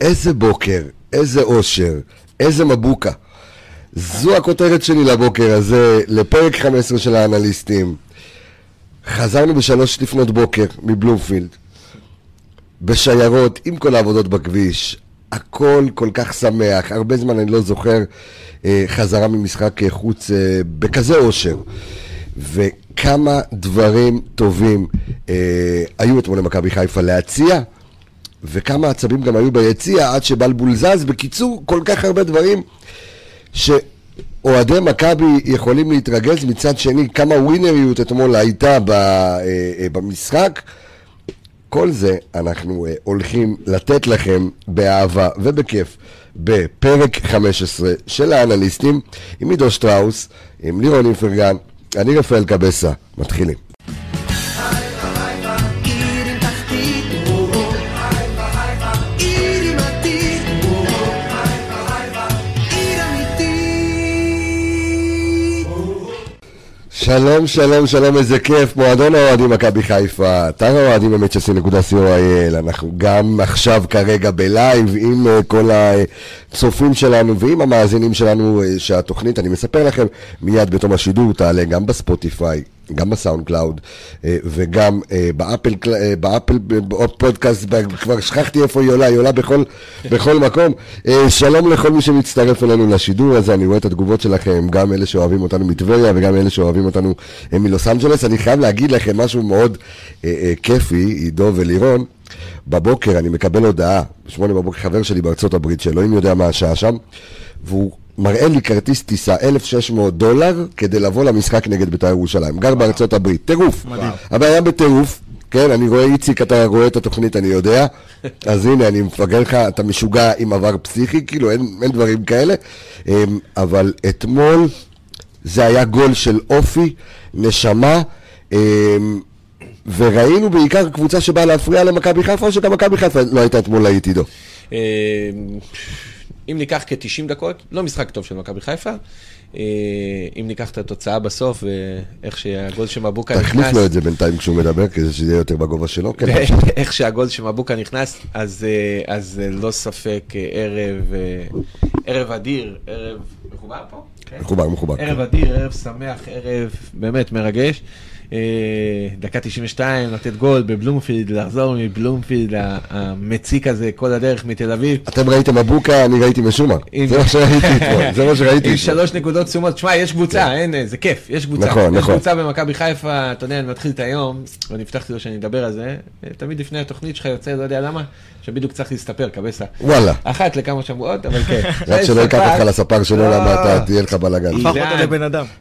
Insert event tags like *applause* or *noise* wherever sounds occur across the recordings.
איזה בוקר, איזה אושר, איזה מבוקה. זו הכותרת שלי לבוקר הזה, לפרק 15 של האנליסטים. חזרנו בשלוש לפנות בוקר מבלומפילד, בשיירות, עם כל העבודות בכביש. הכל כל כך שמח, הרבה זמן אני לא זוכר אה, חזרה ממשחק חוץ אה, בכזה אושר. וכמה דברים טובים אה, היו אתמול למכבי חיפה להציע, וכמה עצבים גם היו ביציע עד שבלבול זז. בקיצור, כל כך הרבה דברים שאוהדי מכבי יכולים להתרגז. מצד שני, כמה ווינריות אתמול הייתה אה, אה, במשחק. כל זה אנחנו אה, הולכים לתת לכם באהבה ובכיף בפרק 15 של האנליסטים עם עידו שטראוס, עם לירון איפרגן, אני רפאל קבסה, מתחילים. שלום, שלום, שלום, איזה כיף, מועדון האוהדים מכבי חיפה, אתר האוהדים ב-co.il, אנחנו גם עכשיו כרגע בלייב עם uh, כל הצופים שלנו ועם המאזינים שלנו, uh, שהתוכנית, אני מספר לכם, מיד בתום השידור תעלה גם ב Spotify, גם ב SoundCloud אה, וגם אה, ב Apple, אה, ב Apple Podcast, כבר שכחתי איפה היא עולה, היא עולה בכל, בכל מקום. שלום לכל מי שמצטרף אלינו לשידור הזה, אני רואה את התגובות שלכם, גם אלה שאוהבים אותנו מטבריה וגם אלה שאוהבים אותנו מלוס אנג'לס. אני חייב להגיד לכם משהו מאוד כיפי, עידו ולירון. בבוקר אני מקבל הודעה, בשמונה בבוקר, חבר שלי בארצות הברית, שאלוהים יודע מה השעה שם, והוא מראה לי כרטיס טיסה 1,600 דולר כדי לבוא למשחק נגד בית"ר ירושלים. גר בארצות הברית, טירוף. הבעיה בטירוף. כן, אני רואה, איציק, אתה רואה את התוכנית, אני יודע. *laughs* אז הנה, אני מפגר לך, אתה משוגע עם עבר פסיכי, כאילו, אין, אין דברים כאלה. אמ, אבל אתמול זה היה גול של אופי, נשמה, אמ, וראינו בעיקר קבוצה שבאה להפריע למכבי חיפה, או שגם מכבי חיפה לא הייתה אתמול להיט עידו. אם ניקח כ-90 דקות, לא משחק טוב של מכבי חיפה. אה, אם ניקח את התוצאה בסוף, ואיך שהגול של מבוקה נכנס... תחליף לו את זה בינתיים כשהוא מדבר, כדי שזה יהיה יותר בגובה שלו. כן. *laughs* איך שהגול של מבוקה נכנס, אז, אה, אז אה, לא ספק ערב, ערב אדיר, ערב מחובר פה? כן. מחובר, מחובר. ערב אדיר, ערב שמח, ערב באמת מרגש. אה, דקה 92, לתת גול בבלומפילד, לחזור מבלומפילד המציק הזה כל הדרך מתל אביב. אתם ראיתם מבוקה, אני ראיתי משומר. עם- זה מה שראיתי אתמול, זה מה שראיתי. עם. שלוש נקודות תשומות, תשמע, יש קבוצה, אין, זה כיף, יש קבוצה. כן. נכון, יש נכון. קבוצה במכבי חיפה, אתה יודע, אני מתחיל את היום, ואני הבטחתי לו שאני אדבר על זה, תמיד לפני התוכנית שלך יוצא, לא יודע למה, שבדיוק צריך להסתפר, קבסה. וואלה. אחת לכמה שבועות, אבל כן. *laughs* רק שלא ייקח אותך לספר שלו, לא. למה אתה תהיה לך בלאגן.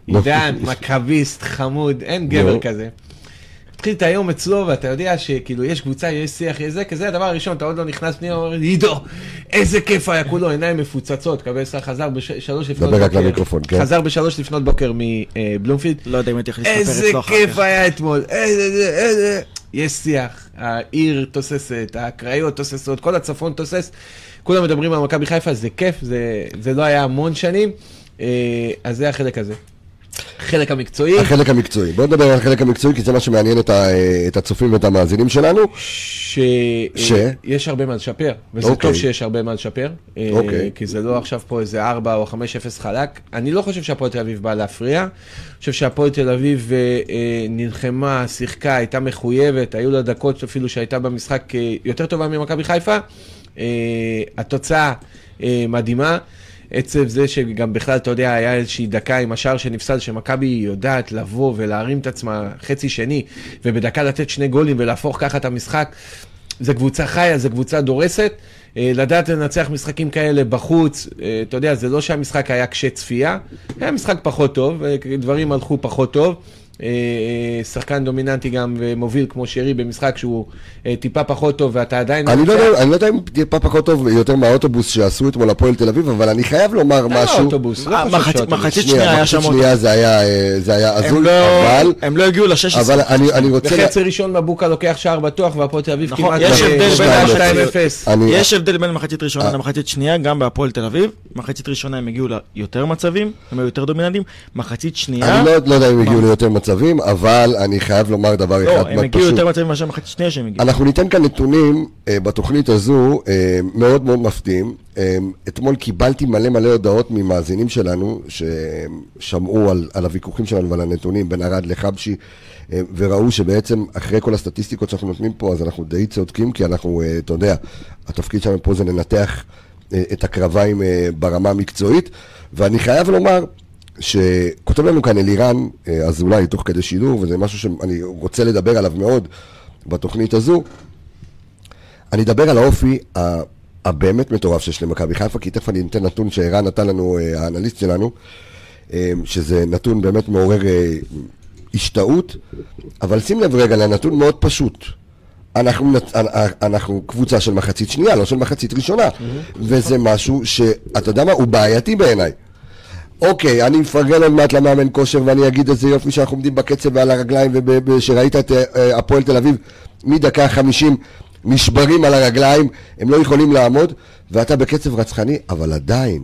עידן, *laughs* מכביסט, חמוד, אין גבר. כזה. התחיל את היום אצלו, ואתה יודע שכאילו יש קבוצה, יש שיח, יש זה, כזה הדבר הראשון, אתה עוד לא נכנס פנימה, אומר עידו, איזה כיף היה, כולו עיניים מפוצצות, קבסה חזר בשלוש לפנות דבר רק למיקרופון, כן. חזר בשלוש לפנות בוקר מבלומפילד, לא יודע אם הייתי יכול להסתפר איזה אצלו אחר כיף. היה אתמול, איזה, זה, איזה, יש שיח, העיר תוססת, הקריות תוססות, כל הצפון תוסס, כולם מדברים על מכבי חיפה, זה כיף, זה, זה לא היה המון שנים, אה, אז זה החלק הזה. החלק המקצועי, החלק המקצועי. בואו נדבר על החלק המקצועי, כי זה מה שמעניין את ה- את הצופים ואת המאזינים שלנו. ש? שיש הרבה מה לשפר, וזה אוקיי. טוב שיש הרבה מה לשפר, אה, אוקיי. כי זה לא עכשיו פה איזה 4 או 5-0 חלק. אני לא חושב שהפועל תל אביב באה להפריע, אני חושב שהפועל תל אביב אה, אה, נלחמה, שיחקה, הייתה מחויבת, היו לה דקות אפילו שהייתה במשחק אה, יותר טובה ממכבי חיפה. אה, התוצאה אה, מדהימה. עצב זה שגם בכלל, אתה יודע, היה איזושהי דקה עם השער שנפסל, שמכבי יודעת לבוא ולהרים את עצמה חצי שני, ובדקה לתת שני גולים ולהפוך ככה את המשחק. זה קבוצה חיה, זה קבוצה דורסת. אה, לדעת לנצח משחקים כאלה בחוץ, אה, אתה יודע, זה לא שהמשחק היה קשה צפייה, היה משחק פחות טוב, אה, דברים הלכו פחות טוב. אה, אה, שחקן דומיננטי גם ומוביל כמו שרי במשחק שהוא אה, טיפה פחות טוב ואתה עדיין... אני לא מנצח. יודע- אני לא יודע אם טיפה פחות טוב יותר מהאוטובוס שעשו אתמול הפועל תל אביב, אבל אני חייב לומר לא משהו. אוטובוס, לא חושב מחצית- שאוטובוס. מחצית שנייה היה שם מחצית אוטובוס. שנייה זה היה, הזוי, לא- אבל... הם לא הגיעו ל-16. אבל אני רוצה... בחצי ראשון מבוקה לוקח שער בטוח והפועל תל אביב נכון, כמעט יש הבדל בין שתיים, המחציות. 2-0. אני- יש הבדל בין מחצית ראשונה. למחצית שנייה, גם בהפועל תל אביב. מחצית ראשונה הם הגיעו ליותר מצבים, הם היו יותר דומיננטים. מחצית שנייה, אני לא יודע אם הגיעו ליותר מצבים. מצבים, אבל אני חייב לומר דבר לא, אחד הם מאוד הגיעו פשוט. יותר מצבים מאשר מחצית שנייה שהם הגיעו. אנחנו ניתן כאן נתונים אה, בתוכנית הזו אה, מאוד מאוד מפתיעים. אה, אתמול קיבלתי מלא מלא הודעות ממאזינים שלנו ששמעו על, על הוויכוחים שלנו ועל הנתונים בין ארד לחבשי אה, וראו שבעצם אחרי כל הסטטיסטיקות שאנחנו נותנים פה אז אנחנו די צודקים כי אנחנו, אה, אתה יודע, התפקיד שלנו פה זה לנתח אה, את הקרביים אה, ברמה המקצועית ואני חייב לומר שכותב לנו כאן אלירן אה, אזולאי תוך כדי שידור וזה משהו שאני רוצה לדבר עליו מאוד בתוכנית הזו. אני אדבר על האופי הבאמת מטורף שיש למכבי חיפה, כי תכף אני אתן נתון שערן נתן לנו, אה, האנליסט שלנו, אה, שזה נתון באמת מעורר השתאות, אבל שים לב רגע לנתון מאוד פשוט. אנחנו, אנחנו קבוצה של מחצית שנייה, לא של מחצית ראשונה, וזה משהו שאתה יודע מה, הוא בעייתי בעיניי. אוקיי, אני מפרגן עוד מעט למאמן כושר ואני אגיד איזה יופי שאנחנו עומדים בקצב ועל הרגליים ושראית את אה, הפועל תל אביב מדקה 50 נשברים על הרגליים, הם לא יכולים לעמוד ואתה בקצב רצחני, אבל עדיין,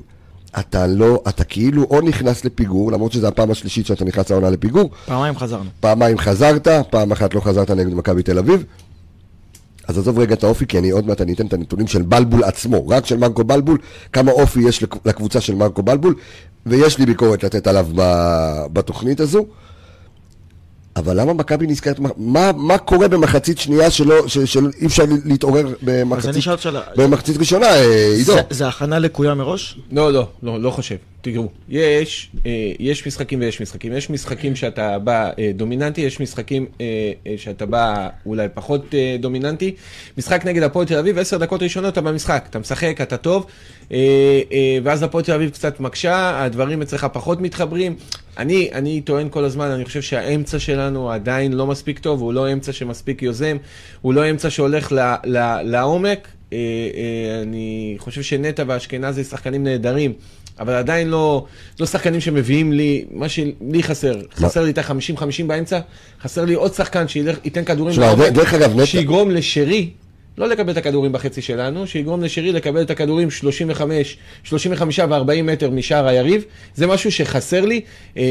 אתה לא, אתה כאילו או נכנס לפיגור, למרות שזו הפעם השלישית שאתה נכנס לעונה לפיגור, פעמיים חזרנו. פעמיים חזרת, פעם אחת לא חזרת נגד מכבי תל אביב. אז עזוב רגע את האופי, כי אני עוד מעט אני אתן את הנתונים של בלבול עצמו, רק של מרקו בלבול, כמה אופי יש לק- לקבוצה של מרקו בלבול, ויש לי ביקורת לתת עליו ב- בתוכנית הזו. אבל למה מכבי נזכרת, מה, מה קורה במחצית שנייה שלא, ש- של אי אפשר להתעורר במחצית. במחצית ראשונה, אה, עידו? זה- זה הכנה לקויה מראש? לא, לא, לא, לא חושב. תראו, יש, אה, יש משחקים ויש משחקים. יש משחקים שאתה בא אה, דומיננטי, יש משחקים אה, שאתה בא אולי פחות דומיננטי. משחק נגד הפועל תל אביב, עשר דקות ראשונות אתה במשחק, אתה משחק, אתה טוב, ואז הפועל תל אביב קצת מקשה, הדברים אצלך פחות מתחברים. אני, אני טוען כל הזמן, אני חושב שהאמצע שלנו עדיין לא מספיק טוב, הוא לא אמצע שמספיק יוזם, הוא לא אמצע שהולך ל, ל, לעומק. אני חושב שנטע ואשכנזי שחקנים נהדרים, אבל עדיין לא, לא שחקנים שמביאים לי, מה שלי חסר, מה? חסר לי את ה-50-50 באמצע, חסר לי עוד שחקן שייתן כדורים שיגרום לשרי, לא לקבל את הכדורים בחצי שלנו, שיגרום לשרי לקבל את הכדורים 35, 35 ו-40 מטר משער היריב, זה משהו שחסר לי. אה,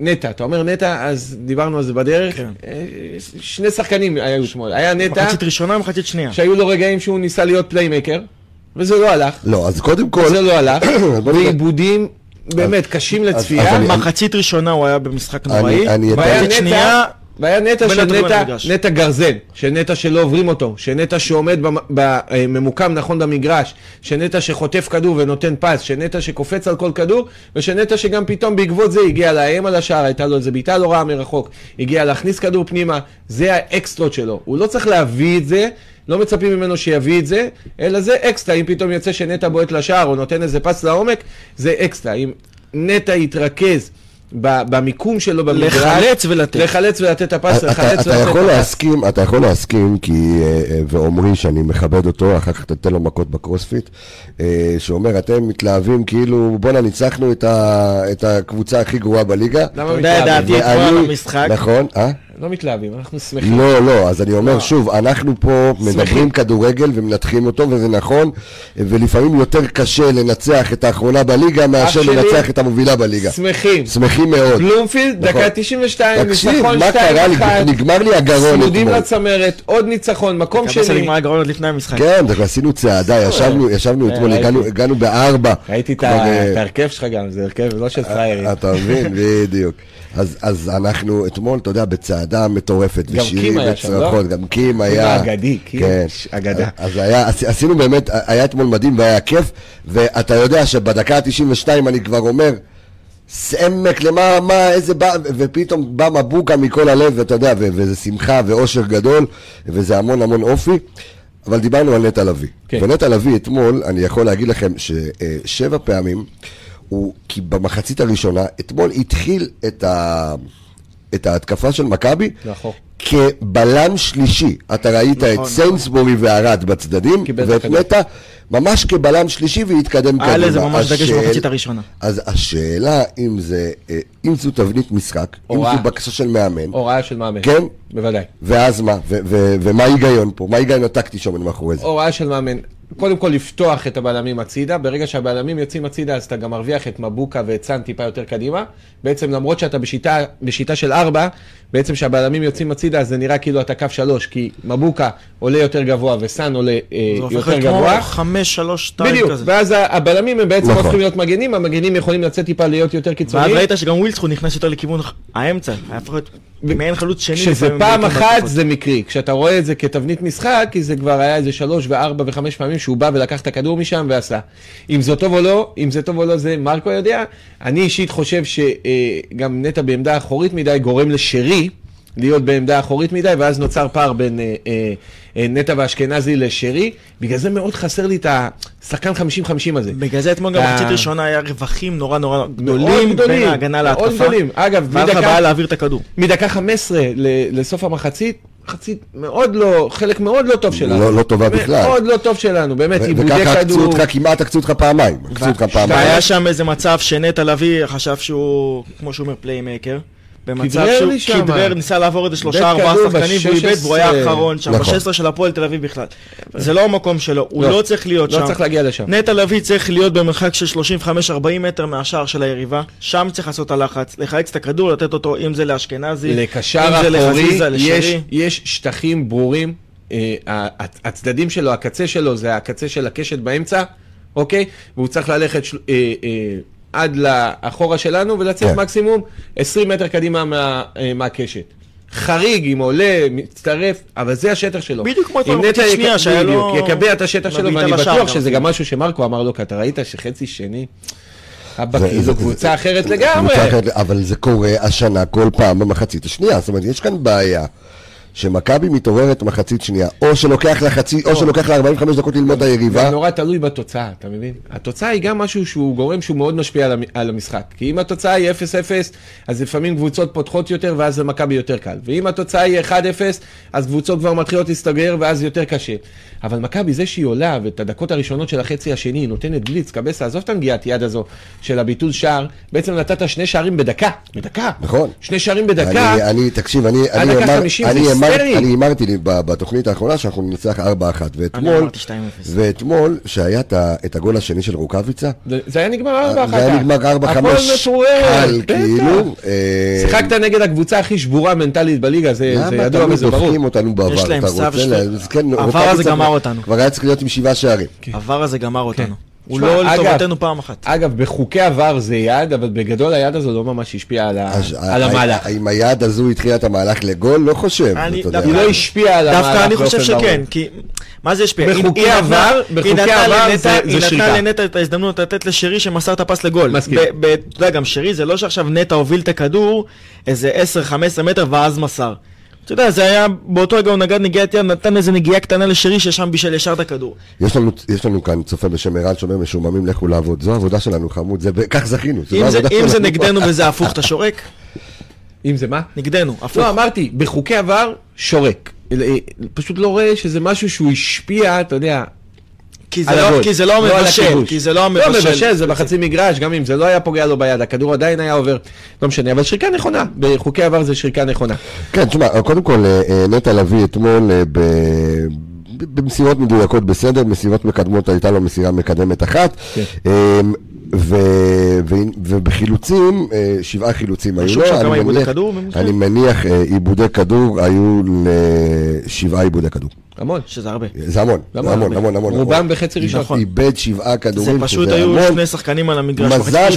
נטע, אתה אומר נטע, אז דיברנו על זה בדרך, כן. אה, שני שחקנים היו אתמול, היה נטע, מחצית ראשונה ומחצית שנייה. שהיו לו רגעים שהוא ניסה להיות פליימקר, וזה לא הלך, לא, אז קודם כל, זה לא הלך. *coughs* ועיבודים באמת קשים לצפייה. מחצית ראשונה הוא היה במשחק נוראי. אני אתן- והיה מחצית נטע, שנייה, והיה נטע של נטע. נטע גרזן, של נטע שלא עוברים אותו, של נטע שעומד במ- ב- אה, ממוקם נכון במגרש, של נטע שחוטף כדור ונותן פס, של נטע שקופץ על כל כדור, ושל נטע שגם פתאום בעקבות זה הגיע לאיים על השער, הייתה לו איזה בעיטה לא רעה מרחוק, הגיע להכניס כדור פנימה, זה האקסטרות שלו, הוא לא צריך להביא את זה. לא מצפים ממנו שיביא את זה, אלא זה אקסטרה, אם פתאום יוצא שנטע בועט לשער או נותן איזה פס לעומק, זה אקסטרה. אם נטע יתרכז במיקום שלו במגרש, לחלץ ולתת. לחלץ ולתת את הפס, אתה, לחלץ אתה ולתת יכול את הפס. להסכים, אתה יכול להסכים, כי, אה, אה, ועומרי, שאני מכבד אותו, אחר כך תתן לו מכות בקרוספיט, אה, שאומר, אתם מתלהבים כאילו, בואנה, ניצחנו את, ה, את הקבוצה הכי גרועה בליגה. למה אתה יודע, מתלהבים? דעתי על המשחק. נכון, אה? לא מתלהבים, אנחנו שמחים. לא, לא, אז אני אומר שוב, אנחנו פה שמחים. מדברים כדורגל ומנתחים אותו, וזה נכון, ולפעמים יותר קשה לנצח את האחרונה בליגה מאשר. לנצח את המובילה בליגה. שמחים. שמחים מאוד. בלומפילד, נכון. דקה 92, תקשיב, ניצחון מה קרה לי? 2-1, נגמר לי הגרון צמודים אתמול. לצמרת, עוד ניצחון, מקום שני. שנגמר הגרון עוד לפני המשחק. כן, עשינו צעדה, ישבנו, ישבנו אתמול, ראיתי. הגענו- הגענו בארבע. ראיתי אה, את ההרכב שלך גם, זה הרכב לא של פריירים. אתה מבין? בדיוק. אז, אז אנחנו אתמול, אתה יודע, בצעדה מטורפת, ושירים לא? וצרחות, גם קים היה... האגדי, קים, כן. אגדה. אז היה, עש- עשינו באמת, היה אתמול מדהים והיה כיף, ואתה יודע שבדקה ה-92 אני כבר אומר, סעמק, למה, מה, איזה בא, ופתאום בא מבוקה מכל הלב, ואתה יודע, וזה שמחה ואושר גדול, וזה המון המון אופי. אבל דיברנו על נטע לביא. כן. ונטע לביא אתמול, אני יכול להגיד לכם ששבע פעמים, הוא, כי במחצית הראשונה, אתמול התחיל את, ה, את ההתקפה של מכבי לאחור. כבלם שלישי. אתה ראית נכון, את נכון. סיינסבורי וערד בצדדים, ואת. נטע ממש כבלם שלישי והתקדם היה לזה קדימה. ממש דגש השאל- במחצית הראשונה. אז השאלה אם זה, אה, אם זו תבנית משחק, אם הוראה. זו בקשה של מאמן, הוראה של מאמן. כן? בוודאי. ואז מה? ו- ו- ומה ההיגיון פה? מה ההיגיון הטקטי שעומד מאחורי זה? הוראה של מאמן. קודם כל לפתוח את הבלמים הצידה, ברגע שהבלמים יוצאים הצידה אז אתה גם מרוויח את מבוקה ואת סאן טיפה יותר קדימה. בעצם למרות שאתה בשיטה, בשיטה של ארבע, בעצם כשהבלמים יוצאים הצידה אז זה נראה כאילו אתה קו שלוש, כי מבוקה עולה יותר גבוה וסאן עולה אה, זה הופך יותר להיות כמו גבוה. חמש, שלוש, שתיים בדיוק, כזה. ואז ה- הבלמים הם בעצם נכון. הופכים להיות מגנים, המגנים יכולים לצאת טיפה להיות יותר ואז קיצוניים. ראית שגם ווילסקו נכנס יותר לכיוון האמצע, היה יכול להיות מעין חלוץ שני. כשזה פעם אחת. זה מקרי, כשאתה רואה את זה כתבנית משחק, כי זה כבר היה איזה שלוש וארבע וחמש פעמים שהוא בא ולקח את הכדור משם ועשה. אם זה טוב או לא, אם זה טוב או לא זה מרקו יודע. אני אישית חושב שגם נטע בעמדה אחורית מדי גורם לשרי להיות בעמדה אחורית מדי, ואז נוצר פער בין אה, אה, אה, נטע ואשכנזי לשרי. בגלל זה מאוד חסר לי את השחקן 50-50 הזה. בגלל זה אתמול גם מחצית ראשונה היה רווחים נורא נורא מאוד גדולים בין ההגנה מאוד להתקפה. גדולים. אגב, מדקה- בעיה להעביר את הכדור. מדקה 15 ל- לסוף המחצית, מחצית מאוד לא, חלק מאוד לא טוב שלנו. לא- לא טובה בכלל. מאוד לא טוב שלנו, באמת, ו- עיבודי וככה עקצו כדור. אותך, כמעט עקצו אותך פעמיים. עקצו אותך פעמיים. והיה שם איזה מצב שנטע לביא חשב שהוא, כמו שהוא אומר, פליימקר. במצב שהוא. כדרר, ניסה לעבור איזה שלושה ארבעה שחקנים והוא איבד והוא היה האחרון שם, נכון. ב-16 של הפועל תל אביב בכלל. זה לא המקום שלו, הוא לא. לא צריך להיות לא שם. צריך להגיע לשם. נטע לביא צריך להיות במרחק של 35-40 מטר מהשער של היריבה, שם צריך לעשות את הלחץ, לחלץ את הכדור, לתת אותו, אם זה לאשכנזי, לקשר אם זה אחורי, לחזיזה, יש, לשרי. יש שטחים ברורים. אה, הצדדים שלו, הקצה שלו, זה הקצה של הקשת באמצע, אוקיי? והוא צריך ללכת אה, אה, עד לאחורה שלנו ולצאת כן. מקסימום 20 מטר קדימה מה, אה, מהקשת. חריג, אם עולה, מצטרף, אבל זה השטח שלו. בדיוק כמו אתמול במחצית שנייה, יק- שהיה לו- בדיוק, יקבע את השטח שלו, ואני בטוח שזה. גם משהו שמרקו אמר לו, כי אתה ראית שחצי שני, כאילו זה- קבוצה אחרת לגמרי. אבל זה קורה השנה כל פעם במחצית השנייה. זאת אומרת, יש כאן בעיה. שמכבי מתעוררת מחצית שנייה, או שלוקח לה חצי, או שלוקח לה 45 דקות ללמוד את היריבה. זה נורא תלוי בתוצאה, אתה מבין? התוצאה היא גם משהו שהוא גורם שהוא מאוד משפיע על המ- על המשחק. כי אם התוצאה היא 0-0, אז לפעמים קבוצות פותחות יותר, ואז למכבי יותר קל. ואם התוצאה היא 1-0, אז קבוצות כבר מתחילות להסתגר, ואז יותר קשה. אבל מכבי, זה שהיא עולה, ואת הדקות הראשונות של החצי השני, היא נותנת בליץ, קבסה, עזוב את הנגיעת יד הזו של הביטול שער, בעצם נתת שני שערים בדקה, בדקה. נכון. שני שערים בדקה. אני, אני, תקשיב, אני, אני, אמר, 50 אני, אמר. אני אמרתי לי ב- בתוכנית האחרונה שאנחנו ננצח 4-1, אני ואתמול, אמרתי 2-0. ואתמול, שהיה את הגול השני של רוקאביצה, זה- היה נגמר 4 זה היה נגמר 4-5, הפועל מפוררת, קל. כאילו. אה, שיחקת נגד הקבוצה הכי שבורה מנטלית בליגה, זה זה למה ידוע תמיד וזה ברור. דופקים אותנו בעבר? יש להם אתה סב רוצה של- לה- אז כן, העבר רוקאביצה הזה גמר אותנו. כבר היה צריך להיות עם שבעה שערים. העבר הזה גמר אותנו. הוא לא לטובתנו פעם אחת. אגב, בחוקי עבר זה יד, אבל בגדול היד הזו לא ממש השפיעה על המהלך. אם היד הזו התחילה את המהלך לגול, לא חושב. אני- אתה יודע. היא לא השפיעה על המהלך דווקא אני חושב. שכן, כי מה זה השפיע? היא- בחוקי היא עבר- היא בחוקי עבר לנטע- זה- היא זה נתנה שריקה. לנטע את ההזדמנות לתת לשרי שמסר את הפס לגול. מסכים. אתה יודע, גם שרי זה לא שעכשיו נטע הוביל את הכדור איזה 10-15 מטר ואז מסר. אתה יודע, זה היה, באותו רגע הוא נגד נגיעת יד, נתן איזה נגיעה קטנה לשרי ששם בישל ישר את הכדור. יש לנו, יש לנו כאן צופה בשם ערן שאומר משועממים לכו לעבוד. זו העבודה שלנו חמוד, זה, כך זכינו. אם זה- אם זה. נגדנו וזה הפוך, אתה שורק? אם זה מה? נגדנו, הפוך. לא, אמרתי, בחוקי עבר, שורק. פשוט לא רואה שזה משהו שהוא השפיע, אתה יודע, כי זה לא- הגול. כי זה לא על מבשל, הכיבוש. כי זה לא לא המבשל. מבשל, זה בחצי מגרש, גם אם זה לא היה פוגע לו ביד, הכדור עדיין היה עובר, לא משנה, אבל שריקה נכונה, בחוקי עבר זה שריקה נכונה. כן, תשמע, קודם כל, אה, אה, נטע לביא אתמול אה, ב... ב- במסירות מדויקות בסדר, מסירות מקדמות הייתה לו מסירה מקדמת אחת, כן. ו... ו... ובחילוצים, אה, שבעה חילוצים היו לו, אני מניח-? אני מניח אה, עיבודי כדור היו לשבעה עיבודי כדור. המון. שזה הרבה. זה המון, זה המון, המון. המון, המון. רובם המון. בחצי ראשון. נכון. איבד שבעה כדורים, זה פשוט שזה היו המון. שני שחקנים על המגרש. מזל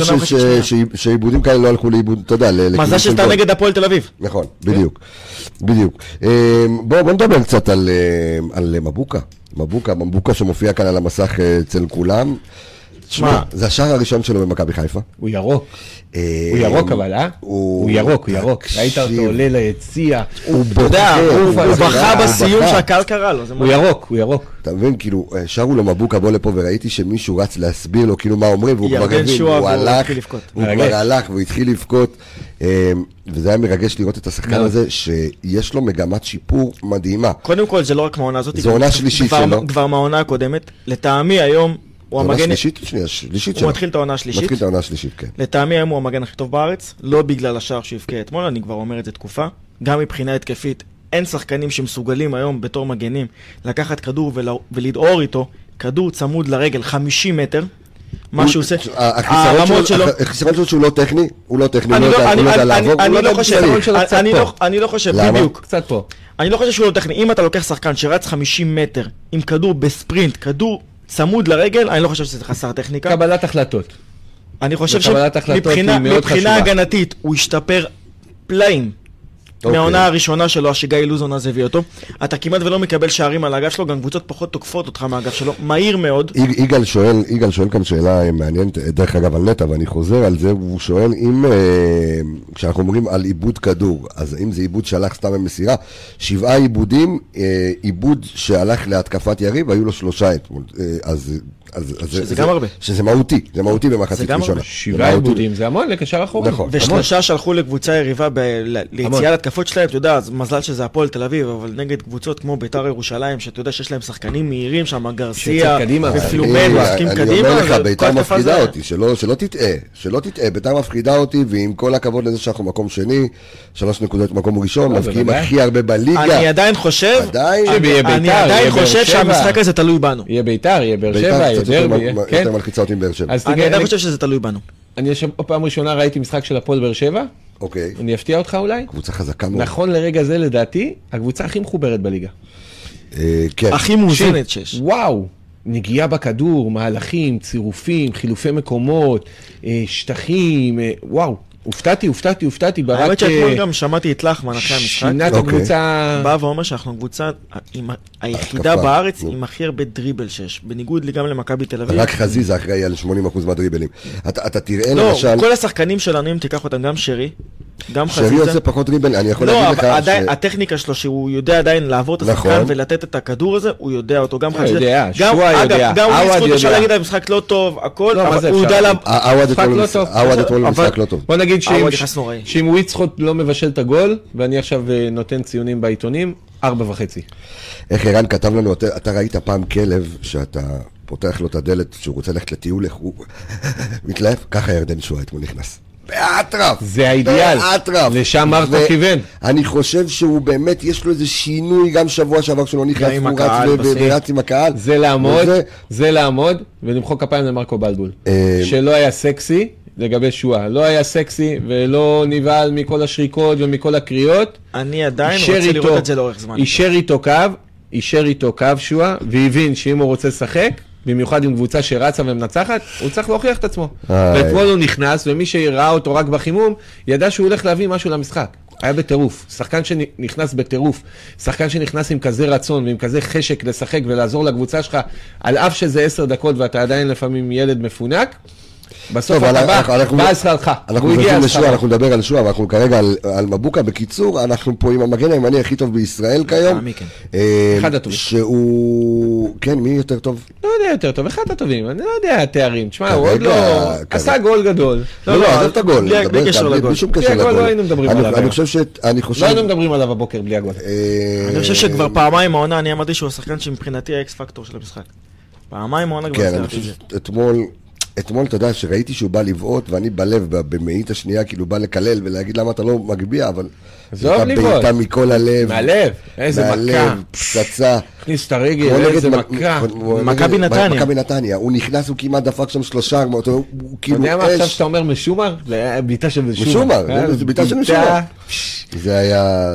שעיבודים כאלה לא הלכו לאיבוד, אתה יודע, מזל שאתה. נגד הפועל תל אביב. נכון, בדיוק, בדיוק. אה, בואו בוא נדבר קצת על, אה, על מבוקה. מבוקה, מבוקה שמופיע כאן על המסך אצל כולם. שמע, זה השער הראשון שלו במכבי חיפה. הוא ירוק. אה, הוא ירוק אבל, אה? הוא- ירוק, הוא ירוק. ראית אותו. עולה ליציע. הוא בוכה, הוא בכה, בסיום. שהקהל קרא לו. הוא. ירוק, הוא ירוק. אתה מבין, כאילו, אה, שרו לו מבוקה בוא לפה וראיתי שמישהו רץ להסביר לו כאילו מה אומרים, והוא כבר הבין, הוא הלך. הוא. כבר הלך והוא התחיל לבכות, אה, וזה היה מרגש לראות את השחקן. הזה, שיש לו מגמת שיפור מדהימה. קודם כל, זה לא רק מהעונה הזאת. זו עונה שלישית שלו. כבר מהעונה הקודמת. לטעמי היום, הוא עונה המגן... שלישית? שנייה, שלישית הוא. מתחיל את העונה השלישית. מתחיל את העונה השלישית, כן. לטעמי היום הוא המגן הכי טוב בארץ, לא בגלל השער שהבקיע אתמול, אני כבר אומר את זה תקופה. גם מבחינה התקפית, אין שחקנים שמסוגלים היום בתור מגנים לקחת כדור ולה- ולדהור איתו כדור צמוד לרגל 50 מטר, מה שהוא עושה, החיסרון הרמות שלו, החיסרון שלו שהוא לא טכני, הוא לא טכני, הוא לא לא- יודע- הוא לא לעבור, הוא אני לא לא יודע חושב, אני. לא- לא חושב? בדיוק, קצת פה. אני לא חושב שהוא לא טכני, אם אתה לוקח שחקן שרץ 50 מטר עם כדור בספרינט, כדור צמוד לרגל, אני לא חושב שזה חסר טכניקה. קבלת החלטות. אני חושב שמבחינה. הגנתית הוא השתפר פלאים. אוקיי. מהעונה הראשונה שלו, שגיא לוזון אז הביא אותו. אתה כמעט ולא מקבל שערים על האגף שלו, גם קבוצות פחות תוקפות אותך מהאגף שלו. מהיר מאוד. יג- יגאל שואל, יגאל שואל כאן שאלה מעניינת, דרך אגב על נטע, ואני חוזר על זה, והוא שואל אם, אה, כשאנחנו אומרים על עיבוד כדור, אז אם זה עיבוד שהלך סתם במסירה, שבעה עיבודים, אה, עיבוד שהלך להתקפת יריב, היו לו שלושה אתמול, אה, אז... אז, אז שזה זה- גם הרבה. שזה מהותי, זה מהותי במחצית זה גם ראשונה. הרבה. זה שבעה. עיבודים, זה המון לקשר אחורי. נכון. ושלושה שלחו לקבוצה יריבה ב-. ליציאה להתקפות שלהם, אתה יודע, אז מזל שזה הפועל תל אביב, אבל נגד קבוצות כמו ביתר ירושלים, שאתה יודע שיש להם שחקנים מהירים שם, גרסיה, קדימה. אני- משחקים אני קדימה, אומר לך, ביתר מפחידה זה- אותי, שלא שלא תטעה, שלא תטעה, ביתר מפחידה אותי, ועם כל הכבוד לזה שאנחנו מקום שני, שלוש נקודות מקום ראשון, לא, בוודאי. הכי הרבה בליגה. אני עדיין חושב, אני עדיין חושב. שהמשחק הזה תלוי בנו. יהיה ביתר, יהיה באר שבע, יהיה קצת יותר כן. מלחיצה אותי עם באר שבע. אז אני עדיין אני- חושב שזה תלוי בנו. אני עכשיו פעם ראשונה ראיתי משחק של הפועל באר שבע, אוקיי. אני אפתיע אותך אולי? קבוצה חזקה מאוד. נכון לרגע זה לדעתי, הקבוצה הכי מחוברת בליגה. אה, כן. הכי מאוזנת שיש. וואו, נגיעה בכדור, מהלכים, צירופים, חילופי מקומות, אה, שטחים, אה, וואו, הופתעתי, הופתעתי, הופתעתי, ברק האמת שאתמול אה, גם שמעתי את לחמן אחרי המשחק. שינה את אוקיי. הקבוצה, בא ואומר שאנחנו קבוצה היחידה. בארץ. עם הכי הרבה דריבל שיש, בניגוד גם למכבי תל אביב. רק חזיזה אחראי על 80% מהדריבלים. אתה אתה תראה לא, למשל, כל השחקנים שלנו, אם תיקח אותם, גם שרי, גם שרי חזיזה. עושה פחות דריבל, אני יכול לא, להגיד אבל לך עדיין, ש... הטכניקה שלו, שהוא יודע עדיין לעבור את השחקן נכון. ולתת את הכדור הזה, הוא יודע אותו, גם אה, יודע, גם- שועה אגב, יודע, גם הוא זכות אפשר יודע. להגיד על משחק לא טוב, הכל, לא, אבל הוא יודע... עווד אתמול לא. עווד אתמול במשחק לא טוב. בוא נגיד שאם- וויצחוט לא מבשל את הגול, ואני עכשיו אה, נותן ציונים בעיתונים, ארבע וחצי. איך ערן כתב לנו, אתה, אתה ראית פעם כלב שאתה פותח לו את הדלת שהוא רוצה ללכת לטיול, איך הוא *laughs* מתלהב? ככה ירדן שואה אתמול נכנס. באטרף! זה האידיאל. באטרף! לשם מרקו ו- כיוון. אני חושב שהוא באמת, יש לו איזה שינוי גם שבוע שעבר שלא נכנס, הוא רץ. ורץ עם הקהל. זה לעמוד, וזה- זה לעמוד, ולמחוא כפיים למרקו בלבול. אה, שלא היה סקסי לגבי שואה. לא היה סקסי ולא נבהל מכל השריקות ומכל הקריאות. אני עדיין רוצה איתו- לראות את זה לאורך זמן. אישר איתו קו, אישר איתו קו שואה, והבין שאם הוא רוצה לשחק, במיוחד עם קבוצה שרצה ומנצחת, הוא צריך להוכיח את עצמו. ואתמול הוא נכנס, ומי שראה אותו רק בחימום, ידע שהוא הולך להביא משהו למשחק. היה בטירוף, שחקן שנכנס בטירוף, שחקן שנכנס עם כזה רצון ועם כזה חשק לשחק ולעזור לקבוצה שלך, על אף שזה עשר דקות ואתה עדיין לפעמים ילד מפונק, בסוף אתה אבל בא, אנחנו- אנחנו- אנחנו הוא הגיע שכרך. אנחנו נדבר על שועה, ואנחנו כרגע על, על מבוקה. בקיצור, אנחנו פה עם המגן הימני הכי טוב בישראל כיום. אה, כן? אה, אחד הטובים. שהוא... כן, מי יותר טוב? לא יודע יותר טוב, אחד הטובים, אני לא יודע תארים, תשמע, הוא עוד לא, כרגע. עשה גול גדול. לא, לא, עזוב את הגול. בלי- קשר לגול. בלי הגול. לא היינו מדברים אני- עליו אני. חושב ש... אני חושב... לא היינו מדברים עליו הבוקר בלי הגול. אה, אני חושב שכבר פעמיים העונה, אני אמרתי שהוא השחקן שמבחינתי האקס פקטור של המשחק. פעמיים העונה כבר כן, אני הזכרתי את חושב זה. שאתמול... אתמול, אתה יודע, שראיתי שהוא בא לבעוט, ואני בלב, במאית השנייה, כאילו בא לקלל ולהגיד למה אתה לא מגביה, אבל... עזוב לבעוט. בעיטה מכל הלב. מהלב, איזה מכה. מהלב, פצצה. הכניס את הרגל, איזה מכה. מכבי נתניה. מכבי נתניה. הוא נכנס, הוא כמעט דפק שם שלושה, הוא הוא אתה כאילו יודע מה עכשיו אש. שאתה אומר משומר? בעיטה של משומר. משומר, אה, זה בעיטה של משומר. זה היה...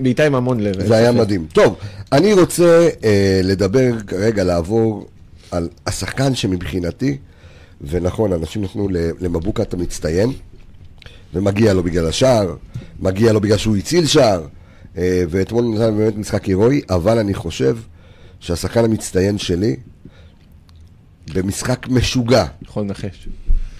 בעיטה- עם המון לב. זה היה. מדהים. טוב, אני רוצה אה, לדבר כרגע, לעבור על השחקן שמבחינתי, ונכון, אנשים נתנו ל- למבוקה את המצטיין, ומגיע לו בגלל השער, מגיע לו בגלל שהוא הציל שער, אה, ואתמול נתן באמת משחק הירואי, אבל אני חושב שהשחקן המצטיין שלי, במשחק משוגע, יכול לנחש.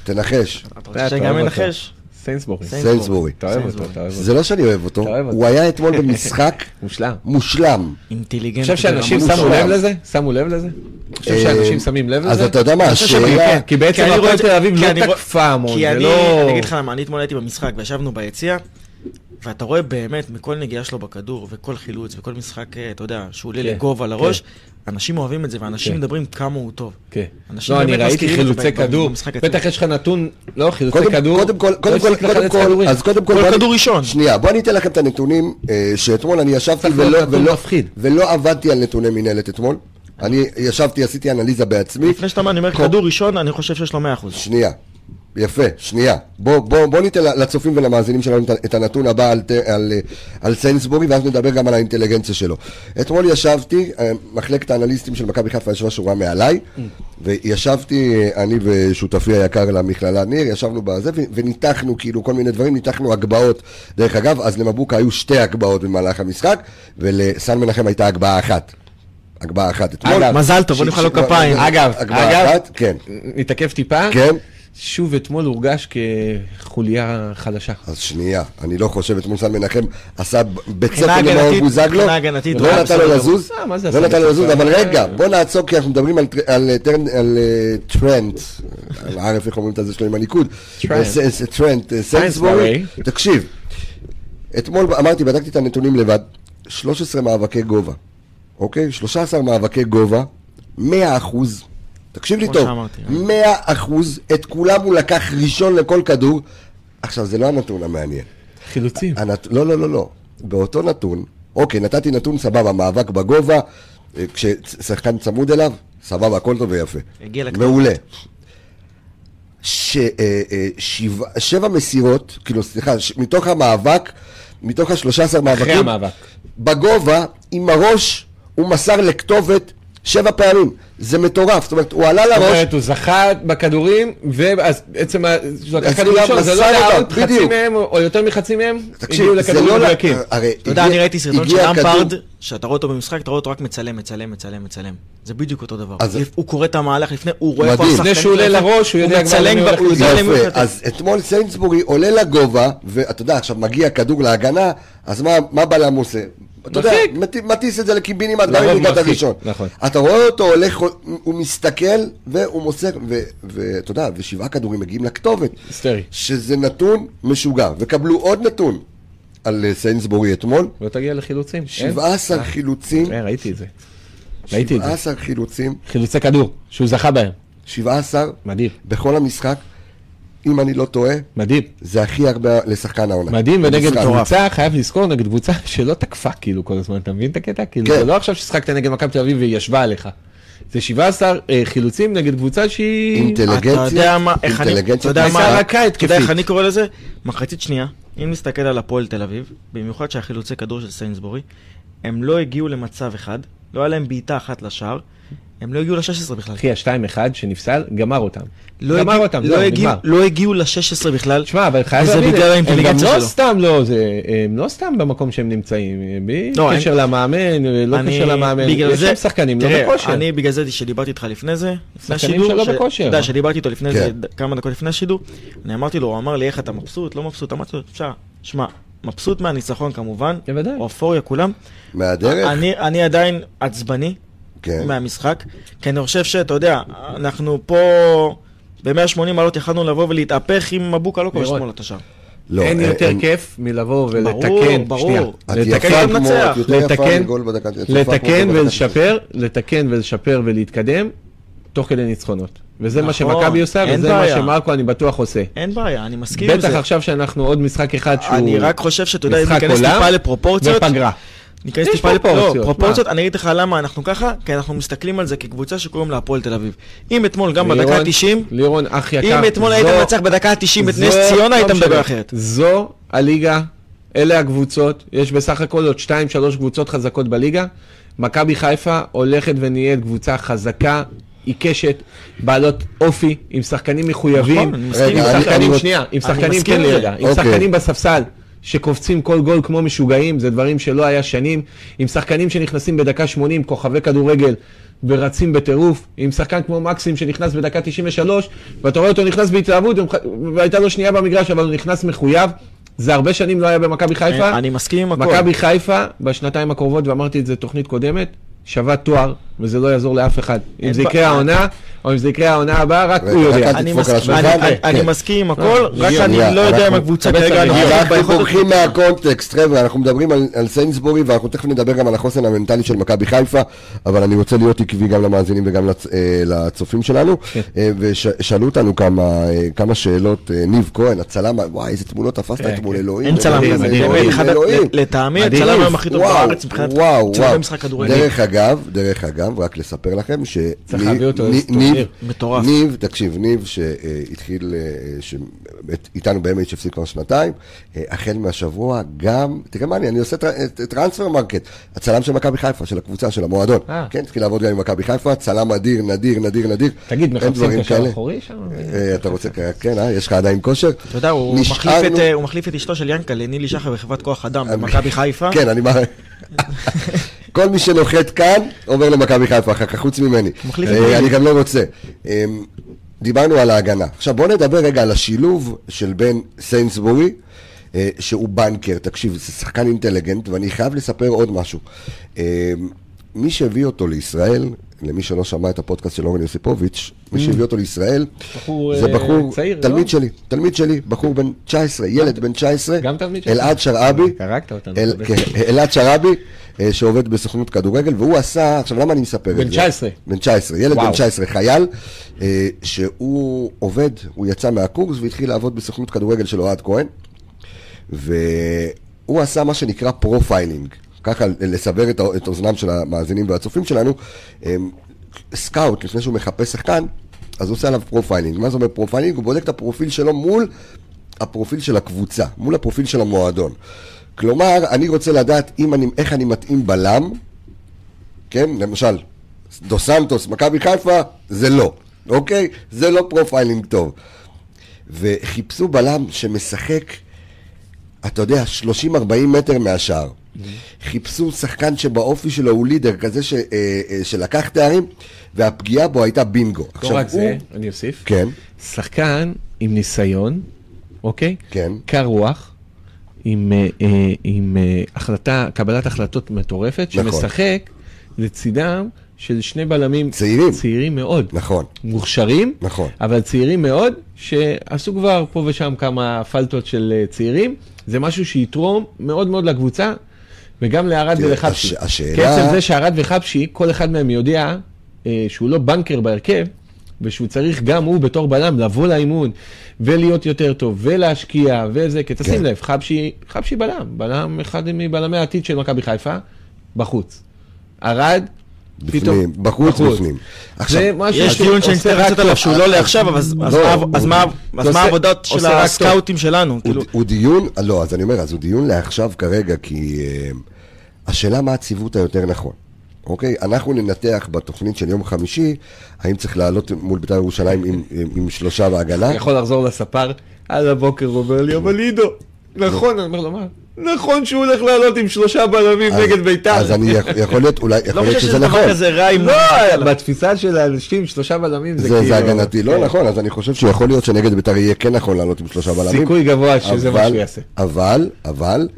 תנחש, אתה רוצה שגם. ינחש? סיינסבורי. סיינסבורי. אתה אוהב אותו. אתה אוהב אותו. זה לא שאני אוהב אותו. הוא היה אתמול *laughs* במשחק מושלם. מושלם. אני אינטליגנט. חושב שאנשים שמו. לב לזה? שמו לב לזה? אני חושב אה, שאנשים שמים לב לזה? אז אתה יודע מה, השאלה... כי בעצם הפועל תל אביב כי לא תקפה המון, כי זה אני, לא... אני אגיד לך למה, אני אתמול הייתי במשחק וישבנו ביציע, ואתה רואה באמת מכל נגיעה שלו בכדור וכל חילוץ וכל משחק, אה, אתה יודע, שהוא עולה כן, לגובה לראש, אנשים אוהבים את זה ואנשים כן. מדברים כמה הוא טוב. כן. אנשים לא, אני ראיתי חילוצי כדור. בטח יש לך נתון, לא, חילוצי קודם, כדור, קודם כל, לא קודם כל, קודם כל. אז קודם כל, כל כדור אני- ראשון. שנייה, בוא אני אתן לכם את הנתונים, אה, שאתמול אני ישבתי ולא, נתון ולא, עבדתי על נתוני מינהלת אתמול, אני ישבתי, עשיתי אנליזה בעצמי. לפני שאתה אומר, אני אומר, כדור ראשון, אני חושב שיש לו 100%. שנייה. יפה, שנייה. בוא, בוא, בוא ניתן לצופים ולמאזינים שלנו את הנתון הבא על, על, אה, על סיינסבורי, ואז נדבר גם על האינטליגנציה שלו. אתמול ישבתי, אה, מחלקת האנליסטים של מכבי חיפה ישבה שורה מעליי, וישבתי, אה, אני ושותפי היקר למכללה ניר, ישבנו בזה, וניתחנו כאילו כל מיני דברים, ניתחנו הגבהות. דרך אגב, אז למבוקה היו שתי הגבהות במהלך המשחק, ולסן מנחם הייתה הגבהה אחת. הגבהה אחת אתמול. אגב, מזל טוב, בוא נמחא לו כפיים. אגב, אגב, כן. נתעכב טיפה. כן. שוב אתמול הורגש כחוליה חלשה. אז שנייה, אני לא חושב, אתמול סן מנחם עשה בית ספר למאור בוזגלו, לא נתן לו. לזוז, אה, לא נתן לו לזוז? אבל אה, רגע, בוא נעצור, כי אנחנו מדברים על אה, טרנט, על ערף, איך אומרים את זה שלו עם הליכוד, טרנט. אה, סיינסבורי, תקשיב, אתמול אמרתי, בדקתי את הנתונים לבד, 13 מאבקי גובה, אוקיי? 13 מאבקי גובה, 100 אחוז, תקשיב לי טוב, שאמרתי. 100 אחוז, את כולם הוא לקח ראשון לכל כדור, עכשיו זה לא הנתון המעניין. חילוצים. הנת... לא, לא, לא, לא. באותו נתון, אוקיי, נתתי נתון סבבה, מאבק בגובה, אה, כששחקן צמוד אליו, סבבה, הכל טוב ויפה. הגיע לכתובת. מעולה. ש, אה, אה, שבע, שבע מסירות, כאילו, סליחה, ש, מתוך המאבק, מתוך השלושה עשר מאבקים, המאבק. בגובה, עם הראש, הוא מסר לכתובת שבע פעמים. זה מטורף, זאת אומרת, הוא עלה זאת לראש, אומרת, הוא זכה בכדורים, ואז בעצם ה- שהוא לקח אז כדור גם ראשון, זה לא לאוט, חצי. מהם, או יותר מחצי מהם, הגיעו לכדורים לא... מדויקים. אתה יודע, אני ראיתי סרטון של הכדור- למפרד, שאתה רואה אותו במשחק, אתה רואה אותו רק מצלם, מצלם, מצלם, מצלם. זה בדיוק אותו דבר. הוא קורא את המהלך לפני, הוא רואה איפה. השחקנים. לפני שהוא עולה לראש, הוא יודע כבר מצלם למי כבר, הולך הוא יודע לזרוק. למי הוא יפה, הולך אז אתמול סיינסבורי עולה לגובה, ואתה יודע, עכשיו מגיע כדור להגנה, אז מה, מה בלם עושה? אתה יודע, מטיס את זה לקיבינימט גם לרוב אם הגעת מרחיק, ראשון. נכון. אתה רואה אותו הולך, הוא מסתכל, והוא מוסר, ואתה יודע, ושבעה כדורים מגיעים לכתובת. היסטרי. שזה נתון משוגע. וקבלו עוד נתון על אה, סיינסבורי אתמול, לא תגיע לחילוצים. אין? 17 חילוצים, אה, ראיתי את זה. ראיתי את זה. 17 חילוצים, חילוצי כדור, שהוא זכה בהם. 17 מדהים. בכל המשחק, אם אני לא טועה, מדהים. זה הכי הרבה לשחקן העונה. מדהים, ונגד. קבוצה, חייב לזכור, נגד קבוצה *laughs* שלא תקפה כאילו כל הזמן, אתה מבין את הקטע? כאילו, כן. זה לא עכשיו ששחקת נגד מכבי תל אביב והיא ישבה עליך. זה 17 אה, חילוצים נגד קבוצה שהיא... אינטליגנציה, אתה יודע מה, איך אני, אתה יודע מה, אתה יודע איך. אני קורא לזה? מחצית שנייה, אם נסתכל על הפועל תל אביב, במיוחד שהחילוצי כדור של סיינסבורי, הם לא הגיעו למצב אחד, לא היה להם בעיטה אחת לשער, הם לא הגיעו ל-16 בכלל. אחי, ה-2-1 שנפסל, גמר אותם. לא גמר הגיעו- אותם, לא זהו, הגיעו- נגמר. לא הגיעו ל-16 בכלל. תשמע, אבל חייב להבין, בגלל הם גם האינטליגנציה לא שלו. סתם לא, זה, הם לא סתם במקום שהם נמצאים, בלי לא, קשר אני- למאמן, לא אני- קשר למאמן, בגלל יש זה- שם שחקנים לא תראה, בכושר. אני בגלל זה שדיברתי איתך לפני זה, לפני שחקנים השידור, שלא ש- בכושר. אתה יודע, שדיברתי איתו לפני כן. זה, כמה דקות לפני השידור, אני אמרתי לו, הוא אמר לי, איך אתה מבסוט, לא מבסוט, אמרתי לו, אפשר, שמע, מבסוט מהניצחון כמובן, בוודאי. אופוריה כולם, מהדרך? אני אני עדיין עצבני כן. מהמשחק, כי אני חושב שאתה יודע, אנחנו פה ב-180 מעלות יכלנו לבוא ולהתהפך אם מבוקה לא לירון. אתמול את. לא, אין אה, יותר אין- כיף מלבוא ולתקן, ברור, ברור. לתקן יפה לתקן- לתקן. ולשפר, לתקן ולשפר ולהתקדם, תוך כדי ניצחונות. וזה מה נכון, שמכבי עושה, וזה מה בעיה. שמרקו אני בטוח עושה. אין בעיה, אני מסכים עם בטח זה. עכשיו שאנחנו עוד משחק אחד שהוא אני רק חושב שאתה יודע, אם משחק ניכנס עולם טיפה לפרופורציות, ופגרה. ניכנס טיפה לפ- פרופורציות, לא? פרופורציות, אני אגיד לך למה אנחנו ככה, כי אנחנו מסתכלים על זה כקבוצה שקוראים לה הפועל תל אביב. אם אתמול גם בדקה לירון- ה-90, לירון, אח יקר. אם אתמול זו- היית מנצח בדקה ה-90 את נס ציונה, לא היית מדבר משנה. אחרת. זו הליגה, אלה הקבוצות, יש בסך הכל עוד 2-3 קבוצות חזקות בליגה. מכבי חיפה הולכת ונהיית קבוצה חזקה, עיקשת, בעלות אופי, עם שחקנים מחויבים. נכון, אני מסכים עם שחקנים, שנייה, עם שחקנים, תן לי זה. רגע, עם אוקיי. שחקנים בספסל. שקופצים כל גול כמו משוגעים, זה דברים שלא היה שנים, עם שחקנים שנכנסים בדקה 80, כוכבי כדורגל, ורצים בטירוף, עם שחקן כמו מקסים שנכנס בדקה 93, ואתה רואה אותו נכנס בהתלהבות, והייתה לו שנייה במגרש, אבל הוא נכנס מחויב. זה הרבה שנים לא היה במכבי חיפה. אני מסכים עם הכל. מכבי חיפה, בשנתיים הקרובות, ואמרתי את זה תוכנית קודמת, שווה תואר, וזה לא יעזור לאף אחד. אם זה יקרה העונה, או אם זה יקרה העונה הבאה, רק הוא יודע. אל אני מסכים- כן. עם הכל, אה, רק שנייה, אני לא יודע אם הקבוצה כרגע אנחנו. בורחים מהקונטקסט, חבר'ה, אנחנו מדברים על, סיינסבורי ואנחנו תכף נדבר גם על החוסן המנטלי של מכבי חיפה, אבל אני רוצה להיות עקבי גם למאזינים וגם אה, לצופים שלנו, אה, ושאלו אותנו כמה, אה, שאלות, אה, ניב כהן, הצלם, וואי, איזה תמונות תפסת כן, אתמול, כן. אלוהים. אין צלם כזה. לטעמי. הצלם היום הכי טוב בארץ מבחינת וואו, צילומי וואו. משחק כדורגל. דרך אגב, דרך אגב, אגב, רק לספר לכם ש... צריך להביא אותו ניב-. מטורף. ניב, תקשיב, ניב שהתחיל, אה, איתנו ב-MHFC כבר שנתיים, אה, החל מהשבוע גם, תראה מה אני, אני עושה את- Transfermarkt, הצלם של מכבי חיפה, של הקבוצה, של המועדון. אה. כן, התחיל לעבוד גם עם מכבי חיפה, צלם אדיר, נדיר, נדיר, נדיר. תגיד, מחפשים דברים קשר כאלה. אחורי שם? אה, אתה רוצה, כן, אה? יש לך עדיין כושר? אתה יודע, הוא מחליף את, אה, את אשתו של ינקלה, נילי שחר בחברת כוח אדם במכבי חיפה. כן, אני. *laughs* כל מי שנוחת כאן, עובר למכבי חיפה אחר כך, חוץ ממני. אה. אני גם לא רוצה. אה, דיברנו על ההגנה. עכשיו בואו נדבר רגע על השילוב של בן סיינסבורי, אה, שהוא בנקר. תקשיב, זה שחקן אינטליגנט, ואני חייב לספר עוד משהו. אה, מי שהביא אותו לישראל, למי שלא שמע את הפודקאסט של אורן יוסיפוביץ', מי שהביא אותו לישראל, בחור, זה אה, בחור, צעיר, תלמיד לא? שלי, תלמיד שלי, בחור בן 19, ילד בן 19, גם תלמיד שלך? אלעד שרעבי, כן, אלעד שרעבי, שעובד בסוכנות כדורגל, והוא עשה, עכשיו למה אני מספר את זה? בן 19. בן 19, ילד וואו. בן 19, חייל, אה, שהוא עובד, הוא יצא מהקורס והתחיל לעבוד בסוכנות כדורגל של אוהד כהן, והוא עשה מה שנקרא profiling, ככה לסבר את אוזנם של המאזינים והצופים שלנו, אה, scout, לפני שהוא מחפש שחקן, אז הוא עושה עליו profiling. מה זה אומר profiling? הוא בודק את הפרופיל שלו מול הפרופיל של הקבוצה, מול הפרופיל של המועדון. כלומר, אני רוצה לדעת אם אני, איך אני מתאים בלם, כן? למשל, דו סנטוס, מכבי חיפה, זה לא, אוקיי? זה לא profiling טוב. וחיפשו בלם שמשחק, אתה יודע, 30-40 מטר מהשער. חיפשו שחקן שבאופי שלו הוא leader, כזה ש, אה, אה, שלקח תארים, והפגיעה בו הייתה בינגו. לא רק זה, אני אוסיף. כן, שחקן עם ניסיון, אוקיי? כן. קר רוח, עם, אה, אה, עם אה, החלטה, קבלת החלטות מטורפת, נכון. שמשחק לצידם של שני בלמים צעירים. צעירים מאוד. נכון. מוכשרים, נכון. אבל צעירים מאוד, שעשו כבר פה ושם כמה פלטות של אה, צעירים. זה משהו שיתרום מאוד מאוד לקבוצה, וגם לערד ולחבשי. הש- השאלה- קצב זה שערד וחבשי, כל אחד מהם יודע אה, שהוא לא בנקר בהרכב, ושהוא צריך גם הוא בתור בלם לבוא לאימון, ולהיות יותר טוב, ולהשקיע, וזה, כי תשים כן. לב, חבשי, חבשי בלם, בלם אחד מבלמי העתיד של מכבי חיפה, בחוץ. ערד, פתאום, בפנים, בחוץ, בפנים. עכשיו, זה משהו יש שנצטרך רק לצאת עליו. שהוא לא לעכשיו, אבל אז- אז לא, מה- אז מה- העבודות של. הסקאוטים שלנו? כאילו, הוא, הוא דיון, לא, אז אני אומר, אז הוא דיון לעכשיו כרגע, כי אה, השאלה מה הציוות היותר נכון. אוקיי? אנחנו ננתח בתוכנית של יום חמישי, האם צריך לעלות מול בית"ר ירושלים עם, עם, עם שלושה בהגנה? אני יכול לחזור לספר, על הבוקר הוא אומר לי, אבל עידו, נכון, אני אומר לו, מה? נכון שהוא הולך לעלות עם שלושה בלמים אז- נגד בית"ר. אז אני יכול- יכול להיות, אולי, יכול לא להיות חושב שזה שזה נכון. דבר כזה רע. לא, בתפיסה של האנשים, שלושה בלמים זה זה, כאילו... זה הגנתי, לא כן. נכון, אז אני חושב שיכול להיות שנגד בית"ר יהיה כן נכון לעלות עם שלושה בלמים. סיכוי גבוה שזה מה שהוא יעשה. אבל, אבל,